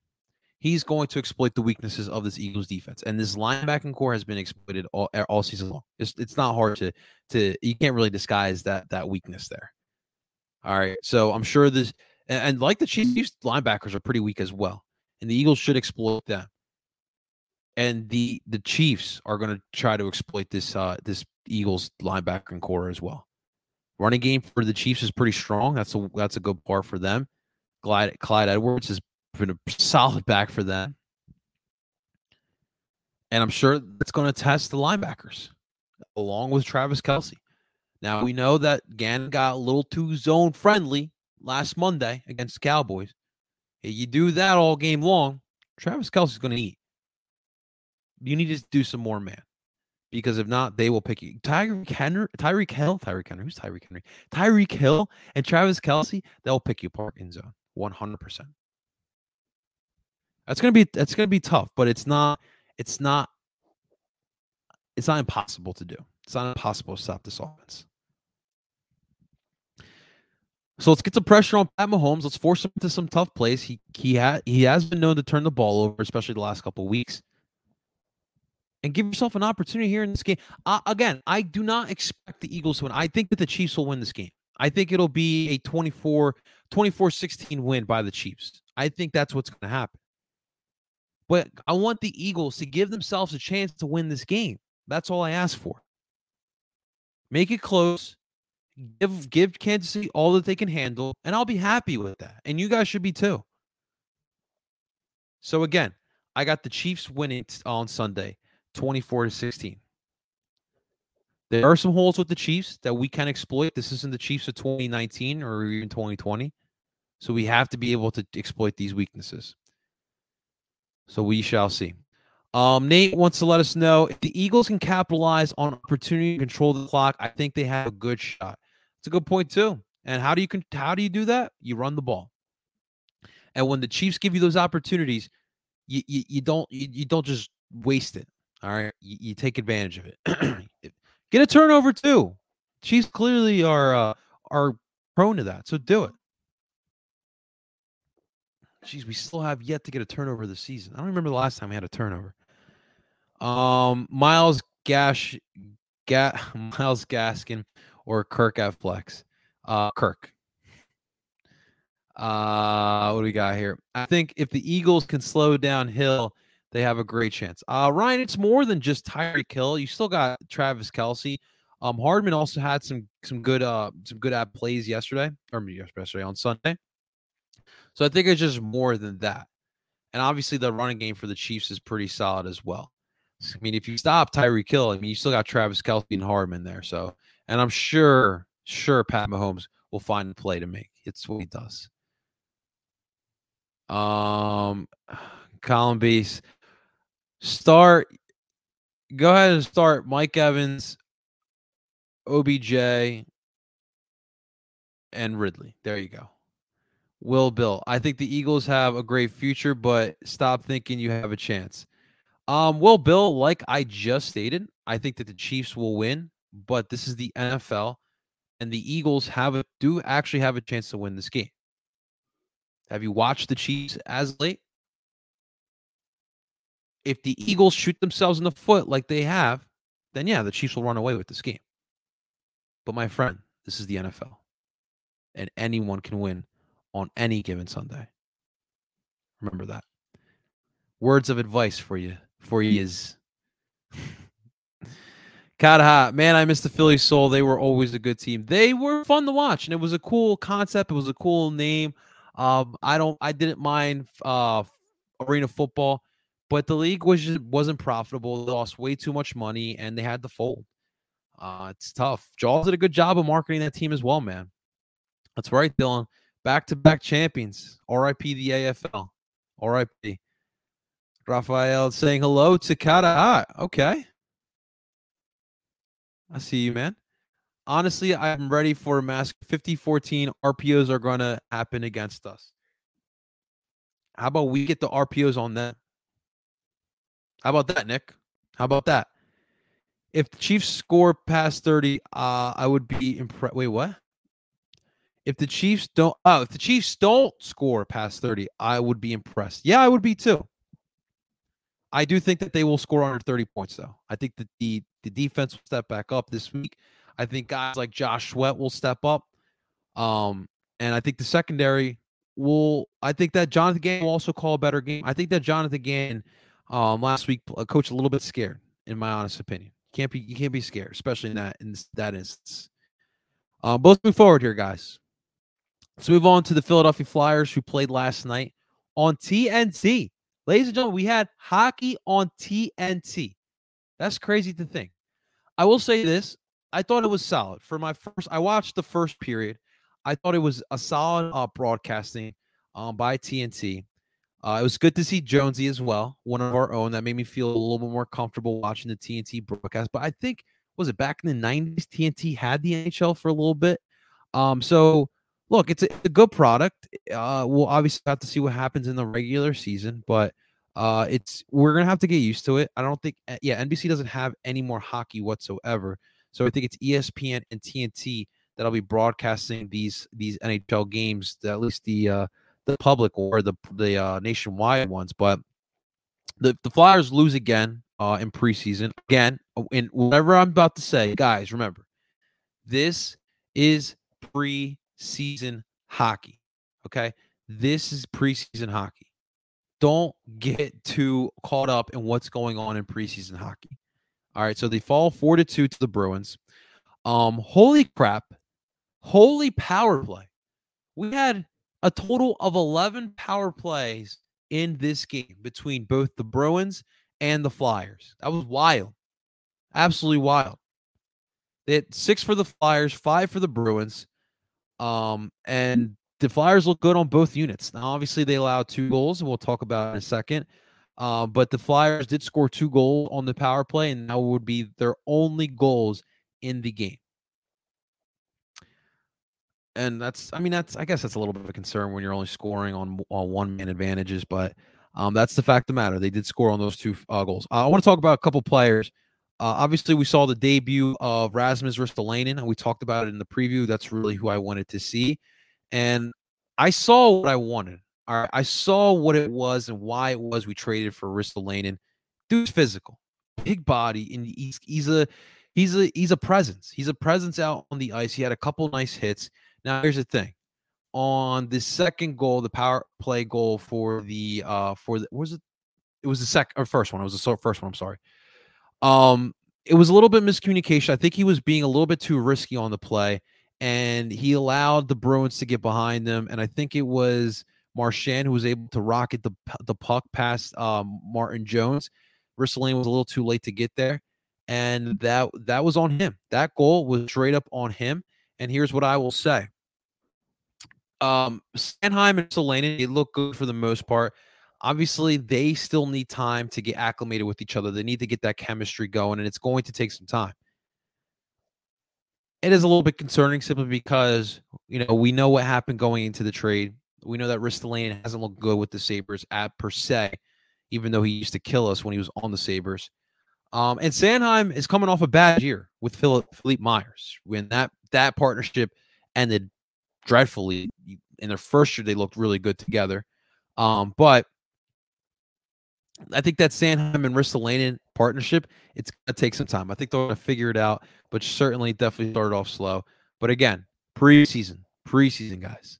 He's going to exploit the weaknesses of this Eagles defense, and this linebacking core has been exploited all, all season long. It's it's not hard to to you can't really disguise that that weakness there. All right, so I'm sure this and, and like the Chiefs linebackers are pretty weak as well, and the Eagles should exploit them and the the Chiefs are going to try to exploit this uh this Eagles linebacking core as well. Running game for the Chiefs is pretty strong. That's a that's a good part for them. Clyde Clyde Edwards has been a solid back for them, and I'm sure that's going to test the linebackers along with Travis Kelce. Now we know that Gannon got a little too zone friendly last Monday against Cowboys. If you do that all game long, Travis Kelce's going to eat you need to do some more man. Because if not, they will pick you. Tyreek Henry, Tyreek Hill, Tyreek Henry, who's Tyreek Henry? Tyreek Hill and Travis Kelce, they'll pick you apart in zone 100%. That's gonna be that's gonna be tough, but it's not it's not it's not impossible to do. It's not impossible to stop this offense. So let's get some pressure on Pat Mahomes. Let's force him to some tough plays. He he had he has been known to turn the ball over, especially the last couple weeks and give yourself an opportunity here in this game. Uh, again, I do not expect the Eagles to win. I think that the Chiefs will win this game. I think it'll be a 24 24 16 win by the Chiefs. I think that's what's going to happen. But I want the Eagles to give themselves a chance to win this game. That's all I ask for. Make it close. Give give Kansas City all that they can handle, and I'll be happy with that. And you guys should be too. So again, I got the Chiefs winning on Sunday. 24 to 16. There are some holes with the Chiefs that we can exploit. This isn't the Chiefs of 2019 or even 2020. So we have to be able to exploit these weaknesses. So we shall see. Um, Nate wants to let us know if the Eagles can capitalize on opportunity to control the clock. I think they have a good shot. It's a good point too. And how do you how do you do that? You run the ball. And when the Chiefs give you those opportunities, you you, you don't you, you don't just waste it. All right, you, you take advantage of it. Get a turnover too. Chiefs clearly are uh, are prone to that, so do it. Jeez, we still have yet to get a turnover this season. I don't remember the last time we had a turnover. Um, Miles Gash, Ga- Myles Gaskin, or Kirk. Flex. Uh, Kirk. Uh, what do we got here? I think if the Eagles can slow down Hill they have a great chance. Uh, Ryan, it's more than just Tyreek Hill. You still got Travis Kelce. Um, Hardman also had some some good uh some good app plays yesterday or yesterday on Sunday. So I think it's just more than that. And obviously the running game for the Chiefs is pretty solid as well. I mean, if you stop Tyreek Hill, I mean you still got Travis Kelce and Hardman there. So and I'm sure, sure Pat Mahomes will find a play to make. It's what he does. Um Colin Beast. Start. Go ahead and start Mike Evans, OBJ, and Ridley. There you go. Will Bill. I think the Eagles have a great future, but stop thinking you have a chance. Um, Will Bill, like I just stated, I think that the Chiefs will win, but this is the NFL, and the Eagles have a do actually have a chance to win this game. Have you watched the Chiefs as late? If the Eagles shoot themselves in the foot like they have, then yeah, the Chiefs will run away with this game. But my friend, this is the NFL. And anyone can win on any given Sunday. Remember that. Words of advice for you. For you is Kataha, man, I miss the Philly Soul. They were always a good team. They were fun to watch, and it was a cool concept. It was a cool name. Um, I don't, I didn't mind uh, arena football. But the league was just wasn't profitable. They lost way too much money, and they had to fold. Uh, it's tough. Jaws did a good job of marketing that team as well, man. That's right, Dylan. Back to back champions. RIP the AFL. RIP. Raphael saying hello to Kata. Ah, okay. I see you, man. Honestly, I'm ready for a mask. 5014 RPOs are going to happen against us. How about we get the RPOs on that? How about that, Nick? How about that? If the Chiefs score past 30, uh, I would be impressed. Wait, what? If the Chiefs don't oh, if the Chiefs don't score past 30, I would be impressed. Yeah, I would be too. I do think that they will score under 30 points though. I think that the the defense will step back up this week. I think guys like Josh Sweat will step up. Um, and I think the secondary will I think that Jonathan Gannon will also call a better game. I think that Jonathan Gannon um last week uh, coach a little bit scared, in my honest opinion. Can't be you can't be scared, especially in that in that instance. Um, but let's move forward here, guys. Let's move on to the Philadelphia Flyers who played last night on TNT. Ladies and gentlemen, we had hockey on TNT. That's crazy to think. I will say this. I thought it was solid. For my first, I watched the first period. I thought it was a solid uh, broadcasting um, by TNT. Uh, it was good to see Jonesy as well, one of our own. That made me feel a little bit more comfortable watching the TNT broadcast. But I think was it back in the '90s? TNT had the NHL for a little bit. Um, so look, it's a, a good product. Uh, we'll obviously have to see what happens in the regular season, but uh, it's we're gonna have to get used to it. I don't think, eh, yeah, NBC doesn't have any more hockey whatsoever, so I think it's ESPN and TNT that'll be broadcasting these these NHL games, at least the uh, the public or the the uh, nationwide ones. But the the Flyers lose again uh, in preseason. Again, in whatever I'm about to say, guys, remember this is preseason hockey. Okay, this is preseason hockey. Don't get too caught up in what's going on in preseason hockey. All right, so they fall four to two to the Bruins. Um, holy crap, holy power play. We had a total of 11 power plays in this game between both the Bruins and the Flyers. That was wild. Absolutely wild. Had six for the Flyers, five for the Bruins. Um, and the Flyers look good on both units. Now, obviously, they allowed two goals, and we'll talk about in a second. Uh, but the Flyers did score two goals on the power play, and that would be their only goals in the game. And that's, I mean, that's, I guess that's a little bit of a concern when you're only scoring on, on one man advantages, but um, that's the fact of the matter. They did score on those two uh, goals. Uh, I want to talk about a couple players. Uh, obviously, we saw the debut of Rasmus Ristolainen, and we talked about it in the preview. That's really who I wanted to see. And I saw what I wanted. All right. I saw what it was and why it was we traded for Ristolainen. Dude's physical, big body, and he's he's a he's a he's a presence. He's a presence out on the ice. He had a couple nice hits. Now here's the thing. On the second goal, the power play goal for the uh for the was it it was the second or first one. It was the first one, I'm sorry. Um it was a little bit miscommunication. I think he was being a little bit too risky on the play and he allowed the Bruins to get behind them. And I think it was Marchand who was able to rocket the the puck past um, Martin Jones. Ristolainen was a little too late to get there, and that that was on him. That goal was straight up on him. And here's what I will say: um, Sanheim and Ristolainen, they look good for the most part. Obviously, they still need time to get acclimated with each other. They need to get that chemistry going, and it's going to take some time it is a little bit concerning simply because you know we know what happened going into the trade. We know that Ristolainen hasn't looked good with the Sabres at per se, even though he used to kill us when he was on the Sabres. Um, and Sanheim is coming off a bad year with Philip Philippe Myers. When that that partnership ended dreadfully in their first year, they looked really good together. Um, but I think that Sanheim and Ristolainen partnership, it's gonna take some time. I think they're gonna figure it out, but certainly definitely started off slow. But again, preseason, preseason guys.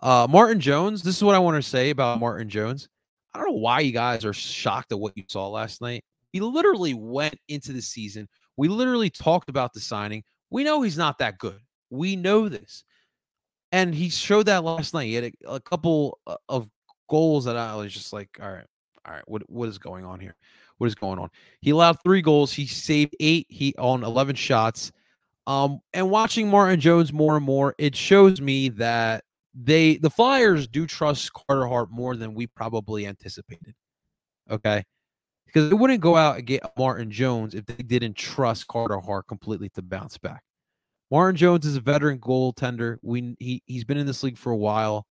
Uh, Martin Jones, this is what I want to say about Martin Jones. I don't know why you guys are shocked at what you saw last night. He literally went into the season. We literally talked about the signing. We know he's not that good. We know this. And he showed that last night. He had a, a couple of goals that I was just like, all right, all right, what what is going on here? What is going on? He allowed three goals. He saved eight. He on eleven shots. Um, and watching Martin Jones more and more, it shows me that they the Flyers do trust Carter Hart more than we probably anticipated. Okay. Because they wouldn't go out and get Martin Jones if they didn't trust Carter Hart completely to bounce back. Martin Jones is a veteran goaltender. We he he's been in this league for a while,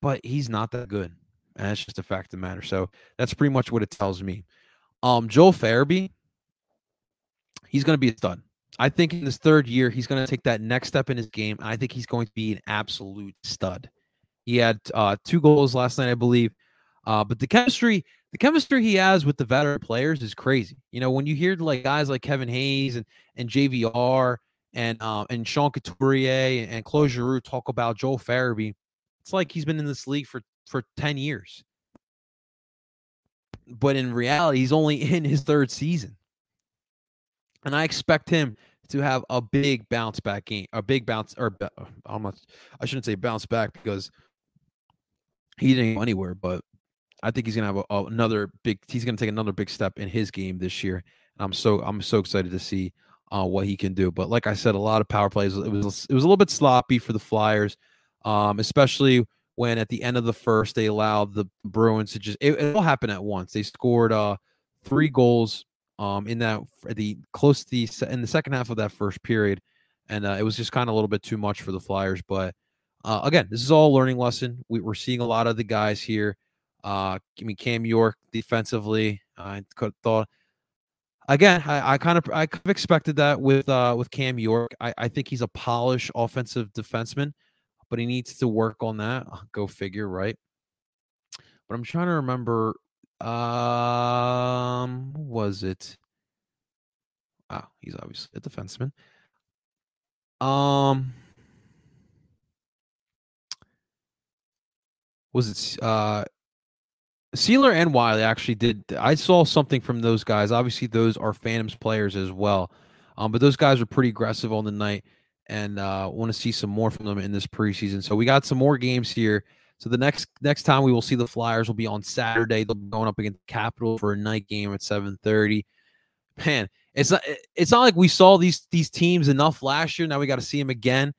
but he's not that good. And that's just a fact of the matter. So that's pretty much what it tells me. Um, Joel Farabee, he's going to be a stud. I think in his third year, he's going to take that next step in his game. I think he's going to be an absolute stud. He had uh, two goals last night, I believe. Uh, but the chemistry, the chemistry he has with the veteran players is crazy. You know, when you hear like guys like Kevin Hayes and and JVR and um and Sean Couturier and, and Claude Giroux talk about Joel Farabee, it's like he's been in this league for for 10 years. But in reality, he's only in his third season. And I expect him to have a big bounce back game, a big bounce, or almost, I shouldn't say bounce back because he didn't go anywhere, but I think he's gonna have a, a, another big. He's gonna take another big step in his game this year. And I'm so I'm so excited to see uh, what he can do. But like I said, a lot of power plays. It was it was a little bit sloppy for the Flyers, um, especially when at the end of the first they allowed the Bruins to just it, it all happened at once. They scored uh three goals um in that the close to the in the second half of that first period, and uh, it was just kind of a little bit too much for the Flyers. But uh, again, this is all learning lesson. We, we're seeing a lot of the guys here. Uh, I mean Cam York defensively. I could thought again, I, I, kind of I kind of expected that with uh with Cam York. I, I think he's a polished offensive defenseman but he needs to work on that. Go figure, right? But I'm trying to remember. Um, was it? Wow, he's obviously a defenseman. Um, was it uh Seeler and Wiley actually did. I saw something from those guys. Obviously, those are Phantoms players as well. Um, but those guys were pretty aggressive on the night and uh, want to see some more from them in this preseason. So we got some more games here. So the next next time we will see the Flyers will be on Saturday. They'll be going up against the Capital for a night game at 7:30. Man, it's not it's not like we saw these these teams enough last year. Now we got to see them again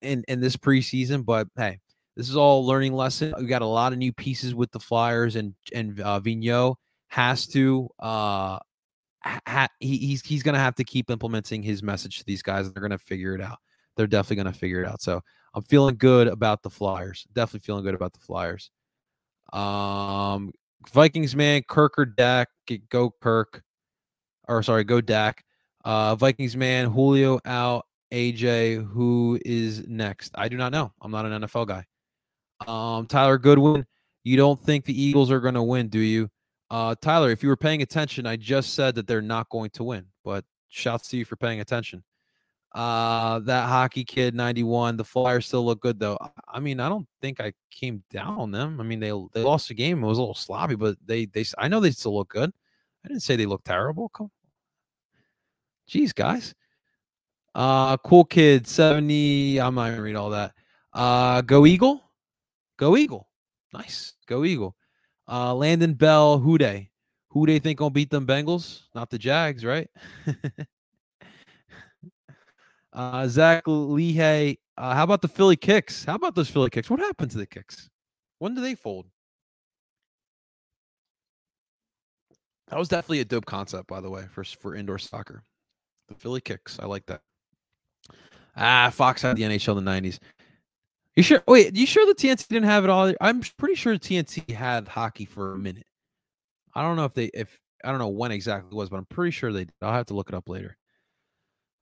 in in this preseason. But hey, this is all learning lesson. We got a lot of new pieces with the Flyers, and and uh, Vigneault has to uh ha, he, he's he's gonna have to keep implementing his message to these guys. They're gonna figure it out they're definitely going to figure it out. So I'm feeling good about the Flyers. Definitely feeling good about the Flyers. Um, Vikings man, Kirk or Dak, go Kirk, or sorry, go Dak. Uh, Vikings man, Julio out. AJ, who is next? I do not know. I'm not an NFL guy. Um, Tyler Goodwin, you don't think the Eagles are going to win, do you? Uh, Tyler, if you were paying attention, I just said that they're not going to win, but shouts to you for paying attention. Uh, that hockey kid 91. The Flyers still look good though. I mean, I don't think I came down on them. I mean, they they lost the game. It was a little sloppy, but they they I know they still look good. I didn't say they look terrible. Come, jeez, guys. Uh, cool kid 70. I'm not gonna read all that. Uh, go Eagle, go Eagle. Nice, go Eagle. Uh, Landon Bell, who they? Who they think gonna beat them Bengals? Not the Jags, right? Uh, Zach Lehey. Uh, how about the Philly kicks? How about those Philly kicks? What happened to the kicks? When do they fold? That was definitely a dope concept, by the way, for for indoor soccer. The Philly kicks. I like that. Ah, Fox had the NHL in the '90s. You sure? Wait, you sure the TNT didn't have it all? I'm pretty sure TNT had hockey for a minute. I don't know if they, if I don't know when exactly it was, but I'm pretty sure they. Did. I'll have to look it up later.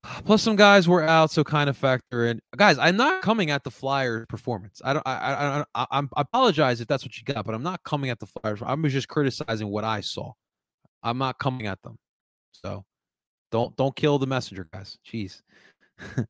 Plus, some guys were out, so kind of factor in. Guys, I'm not coming at the Flyers' performance. I don't. I. I. I, I, I apologize if that's what you got, but I'm not coming at the Flyers. I'm just criticizing what I saw. I'm not coming at them. So, don't don't kill the messenger, guys. Jeez.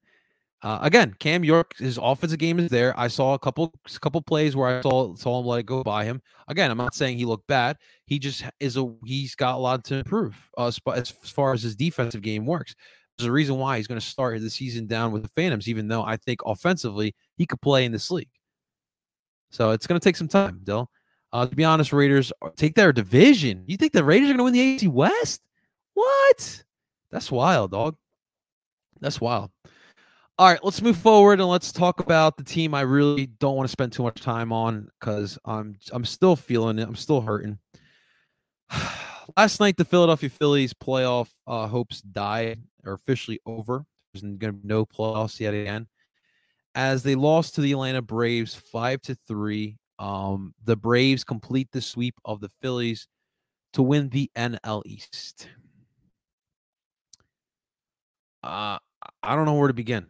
uh, again, Cam York, his offensive game is there. I saw a couple couple plays where I saw saw him let it go by him. Again, I'm not saying he looked bad. He just is a he's got a lot to improve uh, as far as his defensive game works. There's a reason why he's going to start the season down with the Phantoms, even though I think offensively he could play in this league. So it's going to take some time, Dill. Uh, to be honest, Raiders take their division. You think the Raiders are going to win the AFC West? What? That's wild, dog. That's wild. All right, let's move forward and let's talk about the team I really don't want to spend too much time on because I'm I'm still feeling it. I'm still hurting. Last night, the Philadelphia Phillies playoff uh, hopes died or officially over. There's going to be no playoffs yet again, as they lost to the Atlanta Braves five to three. Um, the Braves complete the sweep of the Phillies to win the NL East. Uh, I don't know where to begin.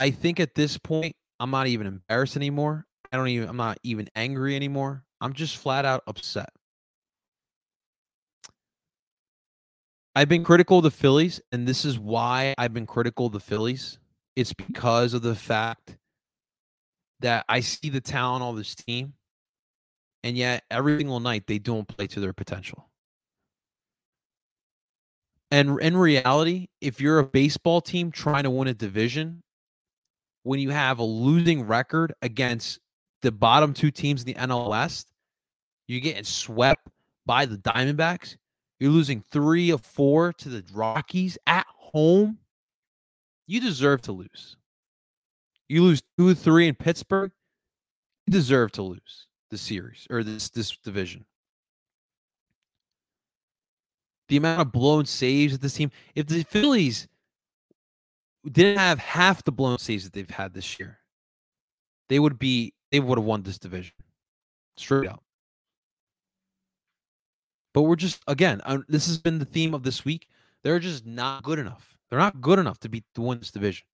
I think at this point, I'm not even embarrassed anymore. I don't even, I'm not even angry anymore. I'm just flat out upset. I've been critical of the Phillies, and this is why I've been critical of the Phillies. It's because of the fact that I see the talent on this team, and yet every single night they don't play to their potential. And in reality, if you're a baseball team trying to win a division, when you have a losing record against the bottom two teams in the NL West, you're getting swept by the Diamondbacks. You're losing three of four to the Rockies at home. You deserve to lose. You lose two three in Pittsburgh. You deserve to lose the series or this this division. The amount of blown saves that this team. If the Phillies didn't have half the blown saves that they've had this year, they would be they would have won this division straight up. But we're just again, uh, this has been the theme of this week. They're just not good enough. They're not good enough to beat to win this division.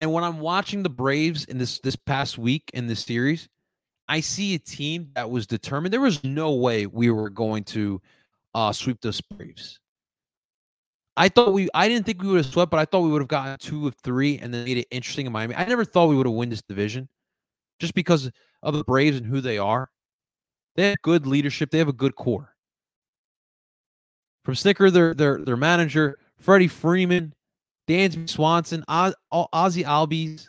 And when I'm watching the Braves in this this past week in this series, I see a team that was determined. There was no way we were going to uh, sweep those Braves. I thought we I didn't think we would have swept, but I thought we would have gotten two of three and then made it interesting in Miami. I never thought we would have won this division just because of the Braves and who they are. They have good leadership, they have a good core. From Snitker, their their their manager, Freddie Freeman, Dansby Swanson, Oz, Ozzy Albies,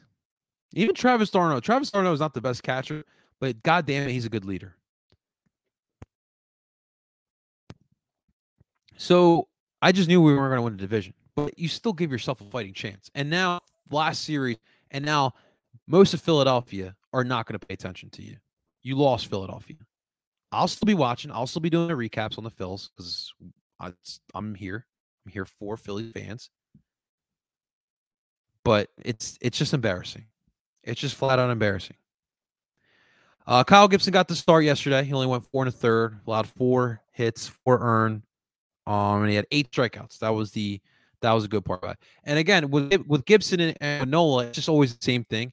even Travis d'Arnaud. Travis d'Arnaud is not the best catcher, but god damn it, he's a good leader. So I just knew we weren't going to win the division, but you still give yourself a fighting chance. And now, last series, and now most of Philadelphia are not going to pay attention to you. You lost Philadelphia. I'll still be watching. I'll still be doing the recaps on the Phils because I'm here. I'm here for Philly fans. But it's it's just embarrassing. It's just flat out embarrassing. Uh, Kyle Gibson got the start yesterday. He only went four and a third, allowed four hits, four earned, um, and he had eight strikeouts. That was the that was a good part of it. And again, with with Gibson and, and Nola, it's just always the same thing.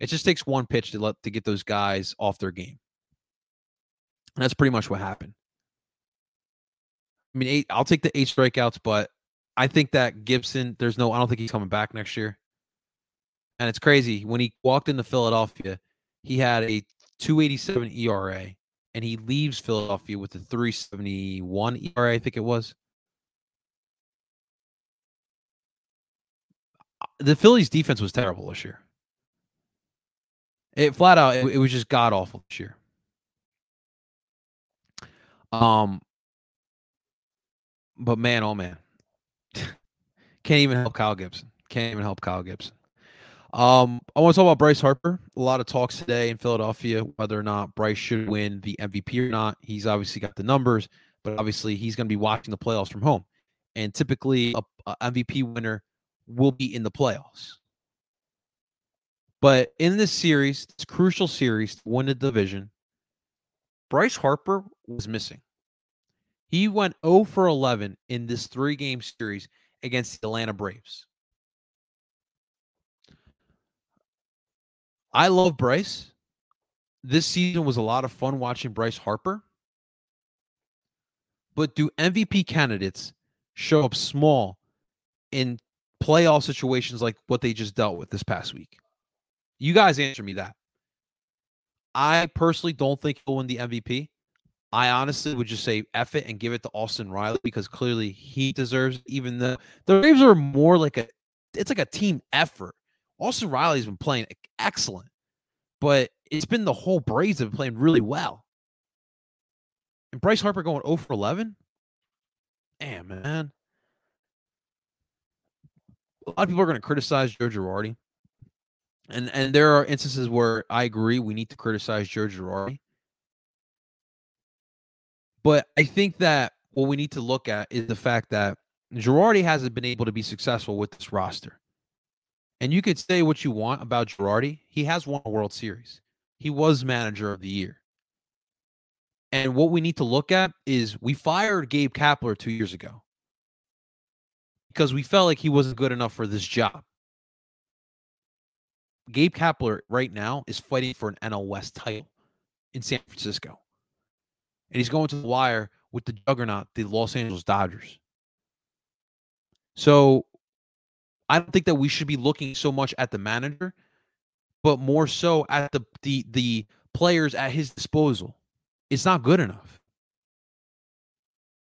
It just takes one pitch to let to get those guys off their game. And that's pretty much what happened. I mean, eight, I'll take the eight strikeouts, but I think that Gibson, there's no, I don't think he's coming back next year. And it's crazy. When he walked into Philadelphia, he had a 287 ERA and he leaves Philadelphia with a 371 ERA, I think it was. Uh, the Phillies defense was terrible this year. It flat out, it, it was just god awful this year. Um, but man, oh man, can't even help Kyle Gibson. Can't even help Kyle Gibson. Um, I want to talk about Bryce Harper. A lot of talks today in Philadelphia whether or not Bryce should win the MVP or not. He's obviously got the numbers, but obviously he's going to be watching the playoffs from home. And typically, a, a MVP winner will be in the playoffs. But in this series, this crucial series to win the division, Bryce Harper was missing. He went 0 for 11 in this three game series against the Atlanta Braves. I love Bryce. This season was a lot of fun watching Bryce Harper. But do MVP candidates show up small in playoff situations like what they just dealt with this past week? You guys answer me that. I personally don't think he'll win the MVP. I honestly would just say F it and give it to Austin Riley because clearly he deserves even though the Braves are more like a it's like a team effort. Austin Riley's been playing excellent, but it's been the whole Braves have been playing really well. And Bryce Harper going 0 for 11? Damn, man. a lot of people are going to criticize Joe Girardi. And and there are instances where I agree we need to criticize Joe Girardi. But I think that what we need to look at is the fact that Girardi hasn't been able to be successful with this roster. And you could say what you want about Girardi. He has won a World Series. He was manager of the year. And what we need to look at is we fired Gabe Kapler two years ago because we felt like he wasn't good enough for this job. Gabe Kapler right now is fighting for an NL West title in San Francisco. And he's going to the wire with the juggernaut, the Los Angeles Dodgers. So I don't think that we should be looking so much at the manager, but more so at the the the players at his disposal. It's not good enough.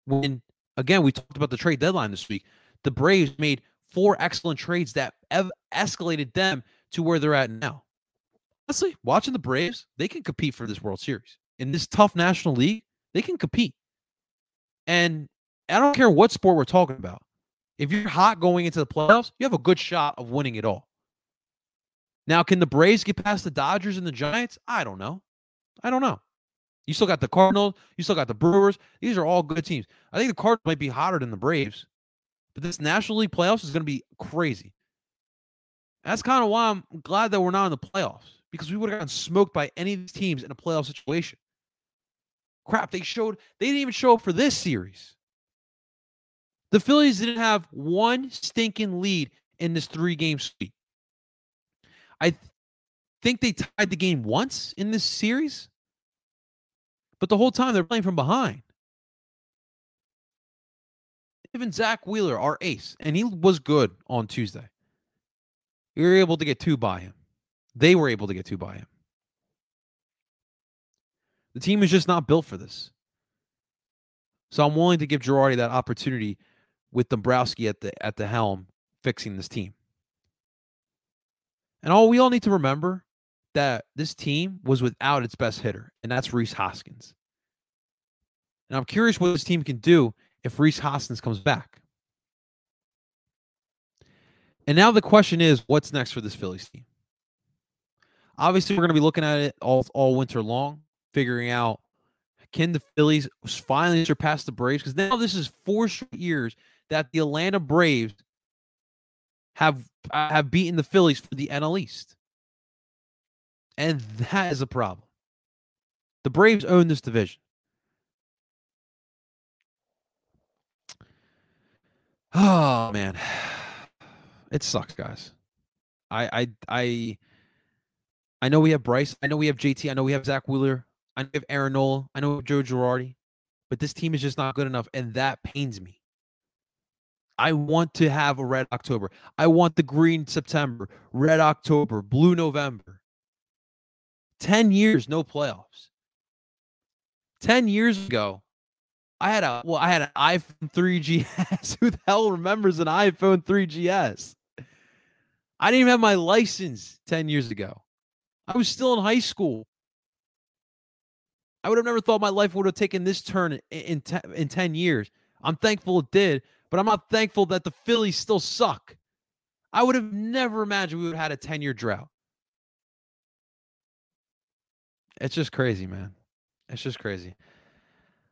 When again, we talked about the trade deadline this week. The Braves made four excellent trades that escalated them to where they're at now. Honestly, watching the Braves, they can compete for this World Series. In this tough National League, they can compete. And I don't care what sport we're talking about. If you're hot going into the playoffs, you have a good shot of winning it all. Now, can the Braves get past the Dodgers and the Giants? I don't know. I don't know. You still got the Cardinals. You still got the Brewers. These are all good teams. I think the Cardinals might be hotter than the Braves, but this National League playoffs is going to be crazy. That's kind of why I'm glad that we're not in the playoffs because we would have gotten smoked by any of these teams in a playoff situation. Crap, they showed they didn't even show up for this series. The Phillies didn't have one stinking lead in this three game sweep. I th- think they tied the game once in this series, but the whole time they're playing from behind. Even Zack Wheeler, our ace, and he was good on Tuesday. We were able to get two by him. They were able to get two by him. The team is just not built for this. So I'm willing to give Girardi that opportunity with Dombrowski at the at the helm fixing this team. And all we all need to remember that this team was without its best hitter, and that's Rhys Hoskins. And I'm curious what this team can do if Rhys Hoskins comes back. And now the question is, what's next for this Phillies team? Obviously, we're going to be looking at it all all winter long, figuring out can the Phillies finally surpass the Braves? Because now this is four straight years that the Atlanta Braves have uh, have beaten the Phillies for the NL East. And that is a problem. The Braves own this division. Oh man. It sucks, guys. I I I I know we have Bryce. I know we have JT. I know we have Zack Wheeler. I know we have Aaron Nola. I know we have Joe Girardi. But this team is just not good enough, and that pains me. I want to have a red October. I want the green September, red October, blue November. 10 years, no playoffs. 10 years ago, I had a well, I had an iPhone 3GS. Who the hell remembers an iPhone 3GS? I didn't even have my license 10 years ago. I was still in high school. I would have never thought my life would have taken this turn in, in, in 10 years. I'm thankful it did, but I'm not thankful that the Phillies still suck. I would have never imagined we would have had a 10 year drought. It's just crazy, man. It's just crazy.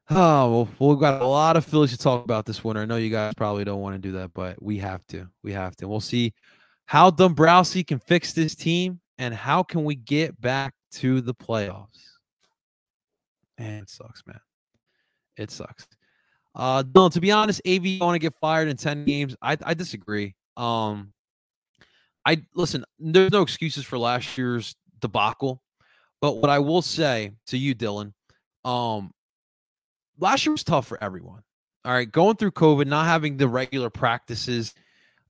Oh, well, we've got a lot of Phillies to talk about this winter. I know you guys probably don't want to do that, but we have to. We have to. We'll see how Dombrowski can fix this team and how can we get back to the playoffs. Man, it sucks, man. It sucks. Uh, no, to be honest, AV want to get fired in 10 games. I, I disagree. Um, I listen, there's no excuses for last year's debacle. But what I will say to you, Dylan, um, last year was tough for everyone. All right, going through COVID, not having the regular practices,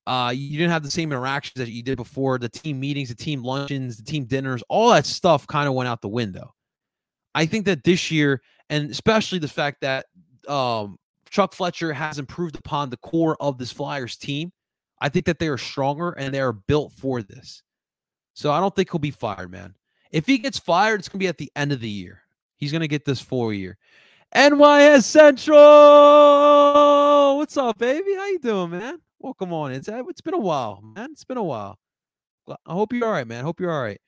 uh, you didn't have the same interactions that you did before. The team meetings, the team luncheons, the team dinners, all that stuff kind of went out the window. I think that this year, and especially the fact that um, Chuck Fletcher has improved upon the core of this Flyers team, I think that they are stronger and they are built for this. So I don't think he'll be fired, man. If he gets fired, it's going to be at the end of the year. He's going to get this four year. NYS Central. what's up, baby? How you doing, man? Welcome on. It's it's been a while, man. It's been a while. I hope you're all right, man. Hope you're all right.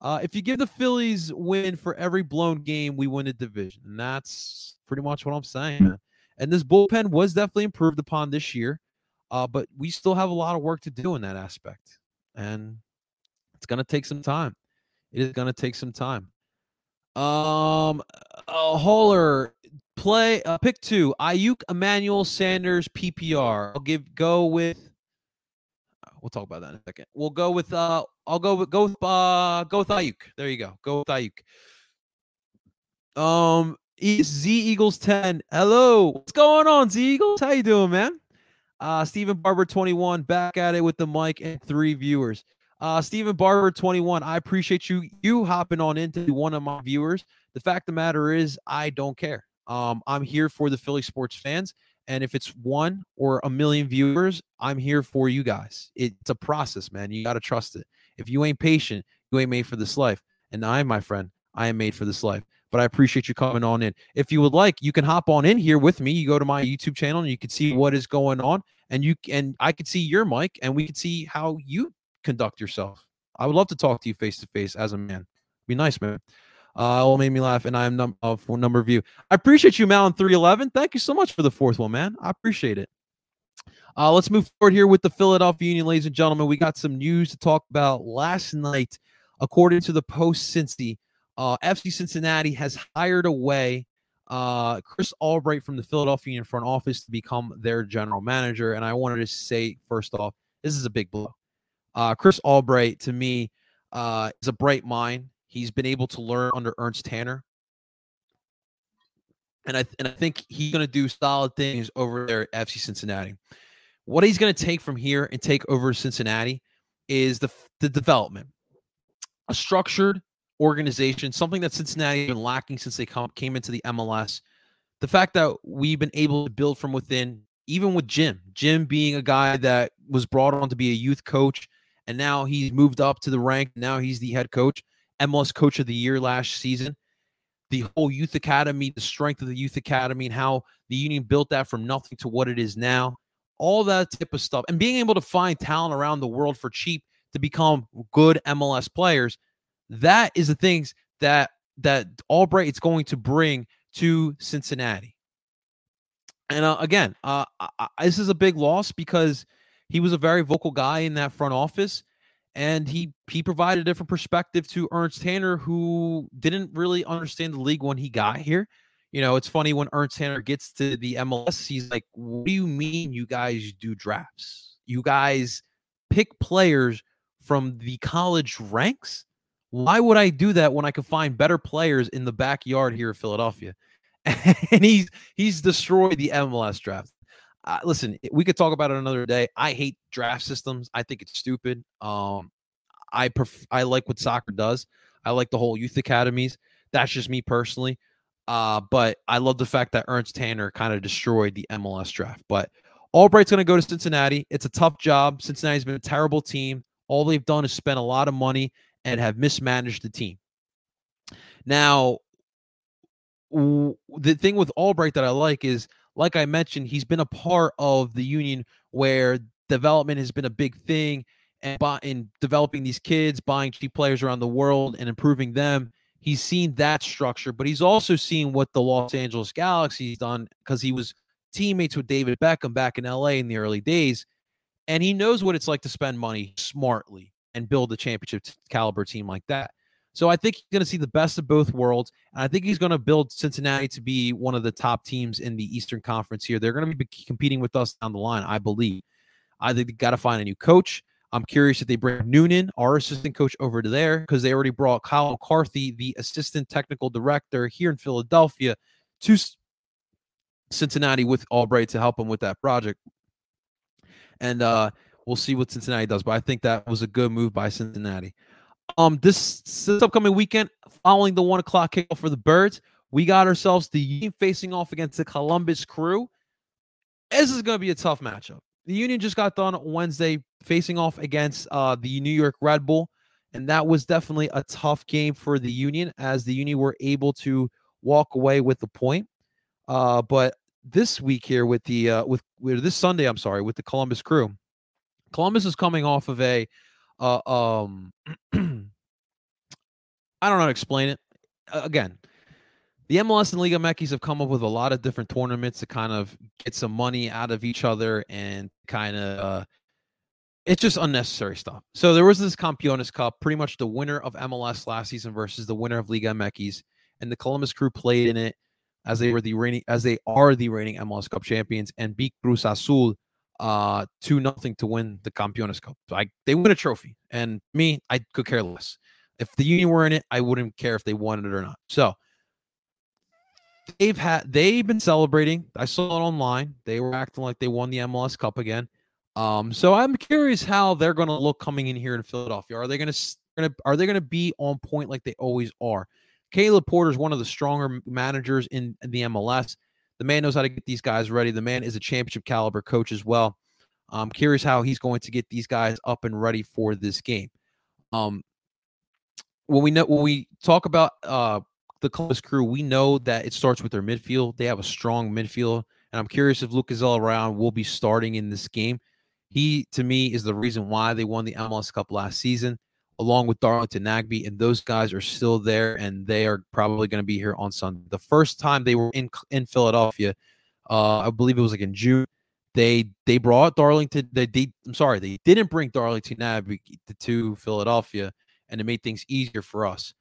Uh, if you give the Phillies win for every blown game, we win a division, and that's pretty much what I'm saying, man. And this bullpen was definitely improved upon this year, uh, but we still have a lot of work to do in that aspect, and it's gonna take some time. It is gonna take some time. Um, a Holler play uh, pick two. Aiyuk Emmanuel Sanders, PPR. I'll give go with. Uh, we'll talk about that in a second. We'll go with. Uh, I'll go with go with uh go with Aiyuk. There you go. Go with Aiyuk. Um, Z Eagles ten. Hello, what's going on, Z Eagles? How you doing, man? Uh, Stephen Barber twenty one back at it with the mic and three viewers. Uh, Stephen Barber, 21. I appreciate you you hopping on into one of my viewers. The fact the matter is, I don't care. Um, I'm here for the Philly sports fans. And if it's one or a million viewers, I'm here for you guys. It's a process, man. You got to trust it. If you ain't patient, you ain't made for this life. And I, my friend, I am made for this life. But I appreciate you coming on in. If you would like, you can hop on in here with me. You go to my YouTube channel and you can see what is going on. And you and I could see your mic and we could see how you conduct yourself. I would love to talk to you face to face as a man. Be nice, man. Uh, all made me laugh, and I am num- uh, for number of you. I appreciate you, Mountain three eleven. Thank you so much for the fourth one, man. I appreciate it. Uh, let's move forward here with the Philadelphia Union, ladies and gentlemen. We got some news to talk about last night. According to the Post Cincy, uh, FC Cincinnati has hired away uh, Chris Albright from the Philadelphia front office to become their general manager. And I wanted to say, first off, this is a big blow. Uh, Chris Albright, to me, uh, is a bright mind. He's been able to learn under Ernst Tanner. And I, and I think he's going to do solid things over there at FC Cincinnati. What he's going to take from here and take over Cincinnati is the, the development, a structured organization, something that Cincinnati has been lacking since they come, came into the MLS. The fact that we've been able to build from within, even with Jim, Jim being a guy that was brought on to be a youth coach, and now he's moved up to the rank. Now he's the head coach, MLS Coach of the Year last season. The whole youth academy, the strength of the youth academy, and how the union built that from nothing to what it is now. All that type of stuff, and being able to find talent around the world for cheap to become good MLS players. That is the things that that Albright is going to bring to Cincinnati. And uh, again, uh, I, this is a big loss because he was a very vocal guy in that front office and he he provided a different perspective to Ernst Tanner who didn't really understand the league when he got here. You know, it's funny when Ernst Tanner gets to the MLS, he's like, "What do you mean you guys do drafts? You guys pick players from the college ranks? Why would I do that when I could find better players in the backyard here in Philadelphia?" and he's he's destroyed the MLS draft uh, listen, we could talk about it another day. I hate draft systems. I think it's stupid. Um, I pref- I like what soccer does. I like the whole youth academies. That's just me personally. Uh, but I love the fact that Ernst Tanner kind of destroyed the MLS draft. But Albright's going to go to Cincinnati. It's a tough job. Cincinnati's been a terrible team. All they've done is spend a lot of money and have mismanaged the team. Now, w- the thing with Albright that I like is like I mentioned, he's been a part of the union where development has been a big thing and in developing these kids, buying cheap players around the world and improving them. He's seen that structure, but he's also seen what the Los Angeles Galaxy's done because he was teammates with David Beckham back in LA in the early days. And he knows what it's like to spend money smartly and build a championship caliber team like that. So I think he's going to see the best of both worlds. And I think he's going to build Cincinnati to be one of the top teams in the Eastern Conference here. They're going to be competing with us down the line, I believe. I think they got to find a new coach. I'm curious if they bring Noonan, our assistant coach, over to there because they already brought Kyle McCarthy, the assistant technical director here in Philadelphia, to Cincinnati with Albright to help him with that project. And uh, we'll see what Cincinnati does. But I think that was a good move by Cincinnati. Um, this, this upcoming weekend, following the one o'clock kickoff for the Birds, we got ourselves the Union facing off against the Columbus Crew. This is going to be a tough matchup. The Union just got done Wednesday facing off against uh, the New York Red Bull, and that was definitely a tough game for the Union as the Union were able to walk away with the point. Uh, but this week here with the uh, with, with this Sunday, I'm sorry, with the Columbus Crew. Columbus is coming off of a uh, um I don't know how to explain it. Uh, again, the MLS and Liga MX have come up with a lot of different tournaments to kind of get some money out of each other and kind of uh, it's just unnecessary stuff. So there was this Campeones Cup, pretty much the winner of MLS last season versus the winner of Liga MX, and the Columbus Crew played in it as they were the reigning as they are the reigning MLS Cup champions and beat Cruz Azul uh two nothing to win the Campeones Cup. Like they win a trophy. And me, I could care less. If the Union were in it, I wouldn't care if they won it or not. So they've had they've been celebrating. I saw it online. They were acting like they won the MLS Cup again. Um, so I'm curious how they're going to look coming in here in Philadelphia. Are they going to are they going to be on point like they always are? Caleb Porter is one of the stronger managers in the MLS. The man knows how to get these guys ready. The man is a championship caliber coach as well. I'm curious how he's going to get these guys up and ready for this game. Um, when we know when we talk about uh, the Columbus Crew, we know that it starts with their midfield. They have a strong midfield, and I'm curious if Lucas Zelarayan will be starting in this game. He, to me, is the reason why they won the MLS Cup last season along with Darlington Nagbe, and those guys are still there, and they are probably going to be here on Sunday. The first time they were in in Philadelphia, uh, I believe it was like in June. They they brought Darlington. They, they I'm sorry, they didn't bring Darlington Nagbe to Philadelphia, and it made things easier for us.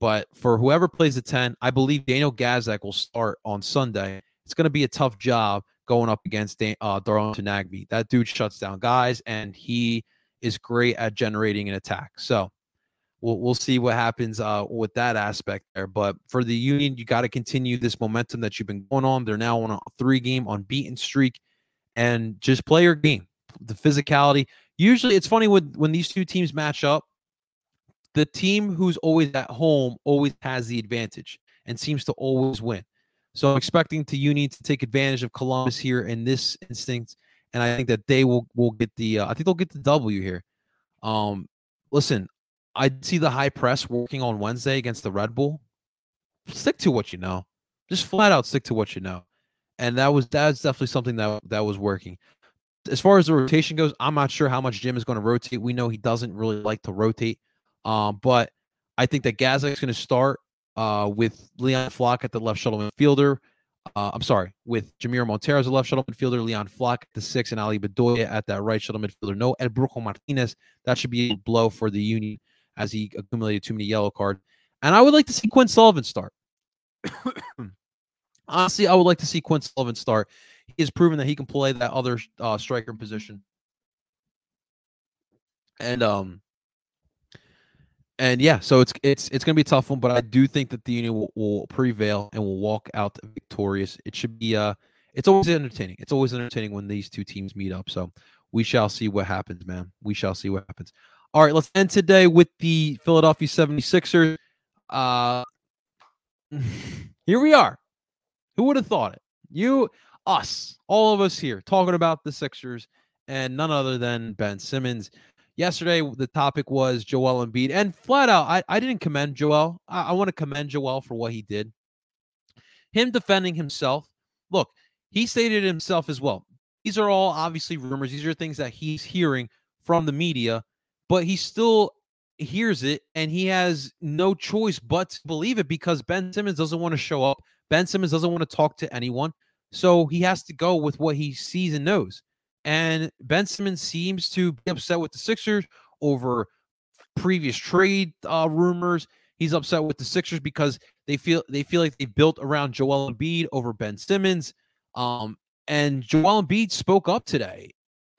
But for whoever plays the 10, I believe Daniel Gazdag will start on Sunday. It's going to be a tough job going up against uh, Darlington Nagbe. That dude shuts down guys, and he is great at generating an attack. So we'll we'll see what happens uh, with that aspect there. But for the Union, you got to continue this momentum that you've been going on. They're now on a three game unbeaten streak, and just play your game. The physicality. Usually, it's funny when when these two teams match up. The team who's always at home always has the advantage and seems to always win. So I'm expecting to Union to take advantage of Columbus here in this instance and I think that they will will get the. Uh, I think they'll get the W here. Um, listen, I see the high press working on Wednesday against the Red Bull. Stick to what you know. Just flat out stick to what you know, and that was that's definitely something that that was working. As far as the rotation goes, I'm not sure how much Jim is going to rotate. We know he doesn't really like to rotate, um, but I think that Gazdag's going to start uh, with Leon Flach at the left shuttle midfielder. Uh, I'm sorry, with Jamiro Monteiro as a left shuttle midfielder, Leon at the six, and Ale Bedoya at that right shuttle midfielder. No El Brujo Martinez. That should be a blow for the Union as he accumulated too many yellow cards. And I would like to see Quinn Sullivan start. Honestly, I would like to see Quinn Sullivan start. He has proven that he can play that other uh, striker position. And um, and yeah, so it's it's it's gonna be a tough one, but I do think that the Union will, will prevail and will walk out victorious. It should be uh it's always entertaining. It's always entertaining when these two teams meet up. So we shall see what happens, man. We shall see what happens. All right, let's end today with the Philadelphia 76ers. Uh here we are. Who would have thought it? You, us, all of us here talking about the Sixers, and none other than Ben Simmons. Yesterday, the topic was Joel Embiid, and flat out, I, I didn't commend Joel. I, I want to commend Joel for what he did. Him defending himself. Look, he stated himself as well. These are all obviously rumors. These are things that he's hearing from the media, but he still hears it and he has no choice but to believe it because Ben Simmons doesn't want to show up. Ben Simmons doesn't want to talk to anyone. So he has to go with what he sees and knows. And Ben Simmons seems to be upset with the Sixers over previous trade uh, rumors. He's upset with the Sixers because they feel they feel like they built around Joel Embiid over Ben Simmons. Um, and Joel Embiid spoke up today,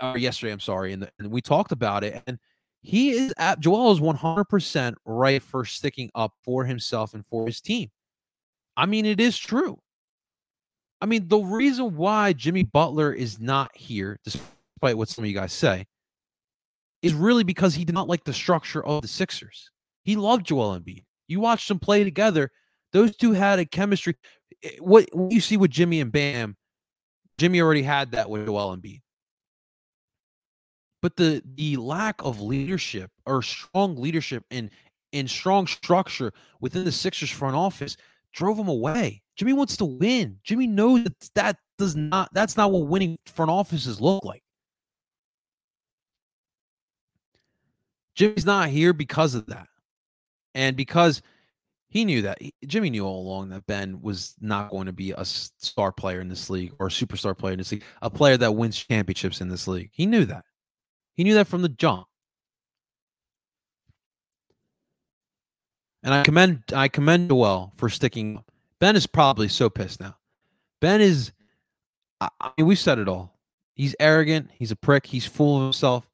or yesterday, I'm sorry, and, and we talked about it. And he is at Joel is 100% right for sticking up for himself and for his team. I mean, it is true. I mean, the reason why Jimmy Butler is not here, despite what some of you guys say, is really because he did not like the structure of the Sixers. He loved Joel Embiid. You watched them play together; those two had a chemistry. Eh, what, what you see with Jimmy and Bam, Jimmy already had that with Joel Embiid. But the the lack of leadership or strong leadership and and strong structure within the Sixers front office drove him away. Jimmy wants to win. Jimmy knows that that does not that's not what winning front offices look like. Jimmy's not here because of that. And because he knew that Jimmy knew all along that Ben was not going to be a star player in this league or a superstar player in this league, a player that wins championships in this league. He knew that. He knew that from the jump. And I commend I commend Joel for sticking. Ben is probably so pissed now. Ben is I, mean, we said it all. He's arrogant, he's a prick, he's full of himself.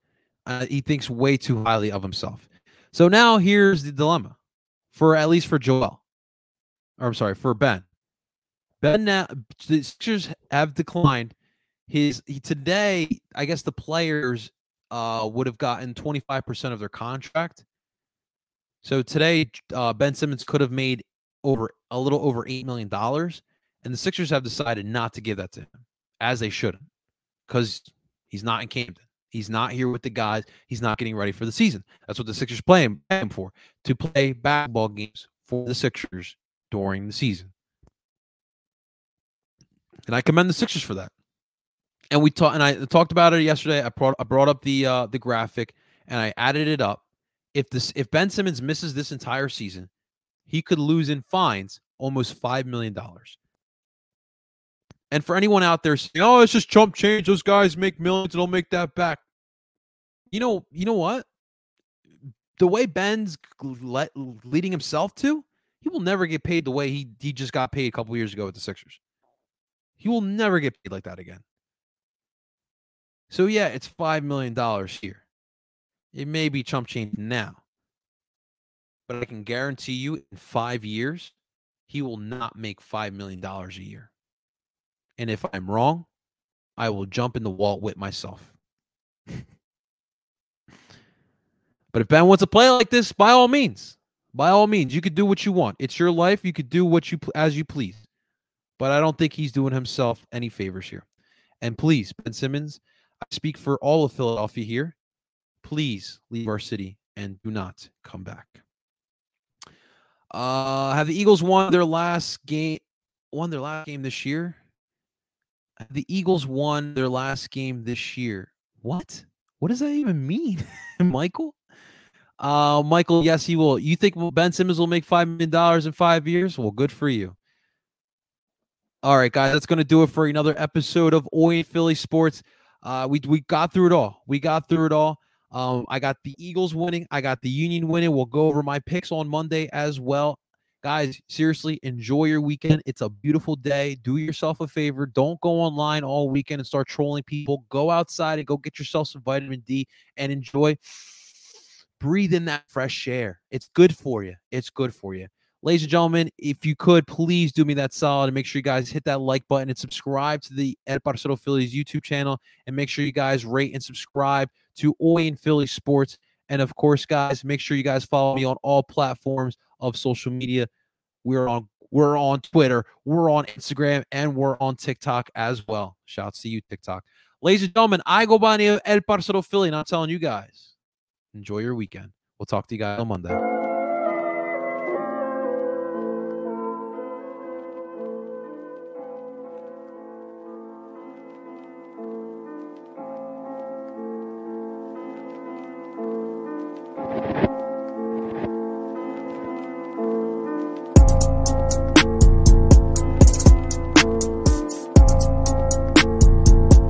Uh, he thinks way too highly of himself. So now here's the dilemma for at least for Joel. Or I'm sorry, for Ben. Ben now the Sixers have declined his he, today, I guess the players uh would have gotten 25% of their contract. So today uh Ben Simmons could have made over a little over 8 million dollars and the Sixers have decided not to give that to him as they shouldn't cuz he's not in Camden. He's not here with the guys. He's not getting ready for the season. That's what the Sixers play him, him for to play basketball games for the Sixers during the season. And I commend the Sixers for that. And we talked, and I talked about it yesterday. I brought I brought up the uh, the graphic and I added it up. If this if Ben Simmons misses this entire season, he could lose in fines almost five million dollars. And for anyone out there saying, "Oh, it's just chump change. Those guys make millions and don't make that back," you know, you know what? The way Ben's let, leading himself to, he will never get paid the way he he just got paid a couple years ago with the Sixers. He will never get paid like that again. So yeah, it's five million dollars here. It may be chump change now, but I can guarantee you, in five years, he will not make five million dollars a year. And if I'm wrong, I will jump in the wall with myself. but if Ben wants to play like this, by all means, by all means, you could do what you want. It's your life. You could do what you as you please. But I don't think he's doing himself any favors here. And please, Ben Simmons, I speak for all of Philadelphia here. Please leave our city and do not come back. Uh, have the Eagles won their last game? Won their last game this year? the Eagles won their last game this year. What? What does that even mean, Michael? Uh, Michael, yes, he will. You think Ben Simmons will make five million dollars in five years? Well, good for you. All right, guys, that's going to do it for another episode of Oi Philly Sports. Uh, we we got through it all. We got through it all. Um, I got the Eagles winning. I got the Union winning. We'll go over my picks on Monday as well. Guys, seriously, enjoy your weekend. It's a beautiful day. Do yourself a favor. Don't go online all weekend and start trolling people. Go outside and go get yourself some vitamin D and enjoy. Breathe in that fresh air. It's good for you. It's good for you. Ladies and gentlemen, if you could please do me that solid and make sure you guys hit that like button and subscribe to the El Parcero Phillies YouTube channel and make sure you guys rate and subscribe to Oi and Philly Sports. And of course, guys, make sure you guys follow me on all platforms of social media. We're on we're on Twitter, we're on Instagram, and we're on TikTok as well. Shouts to you, TikTok. Ladies and gentlemen, I go by El Parcero Philly, and I'm telling you guys, enjoy your weekend. We'll talk to you guys on Monday.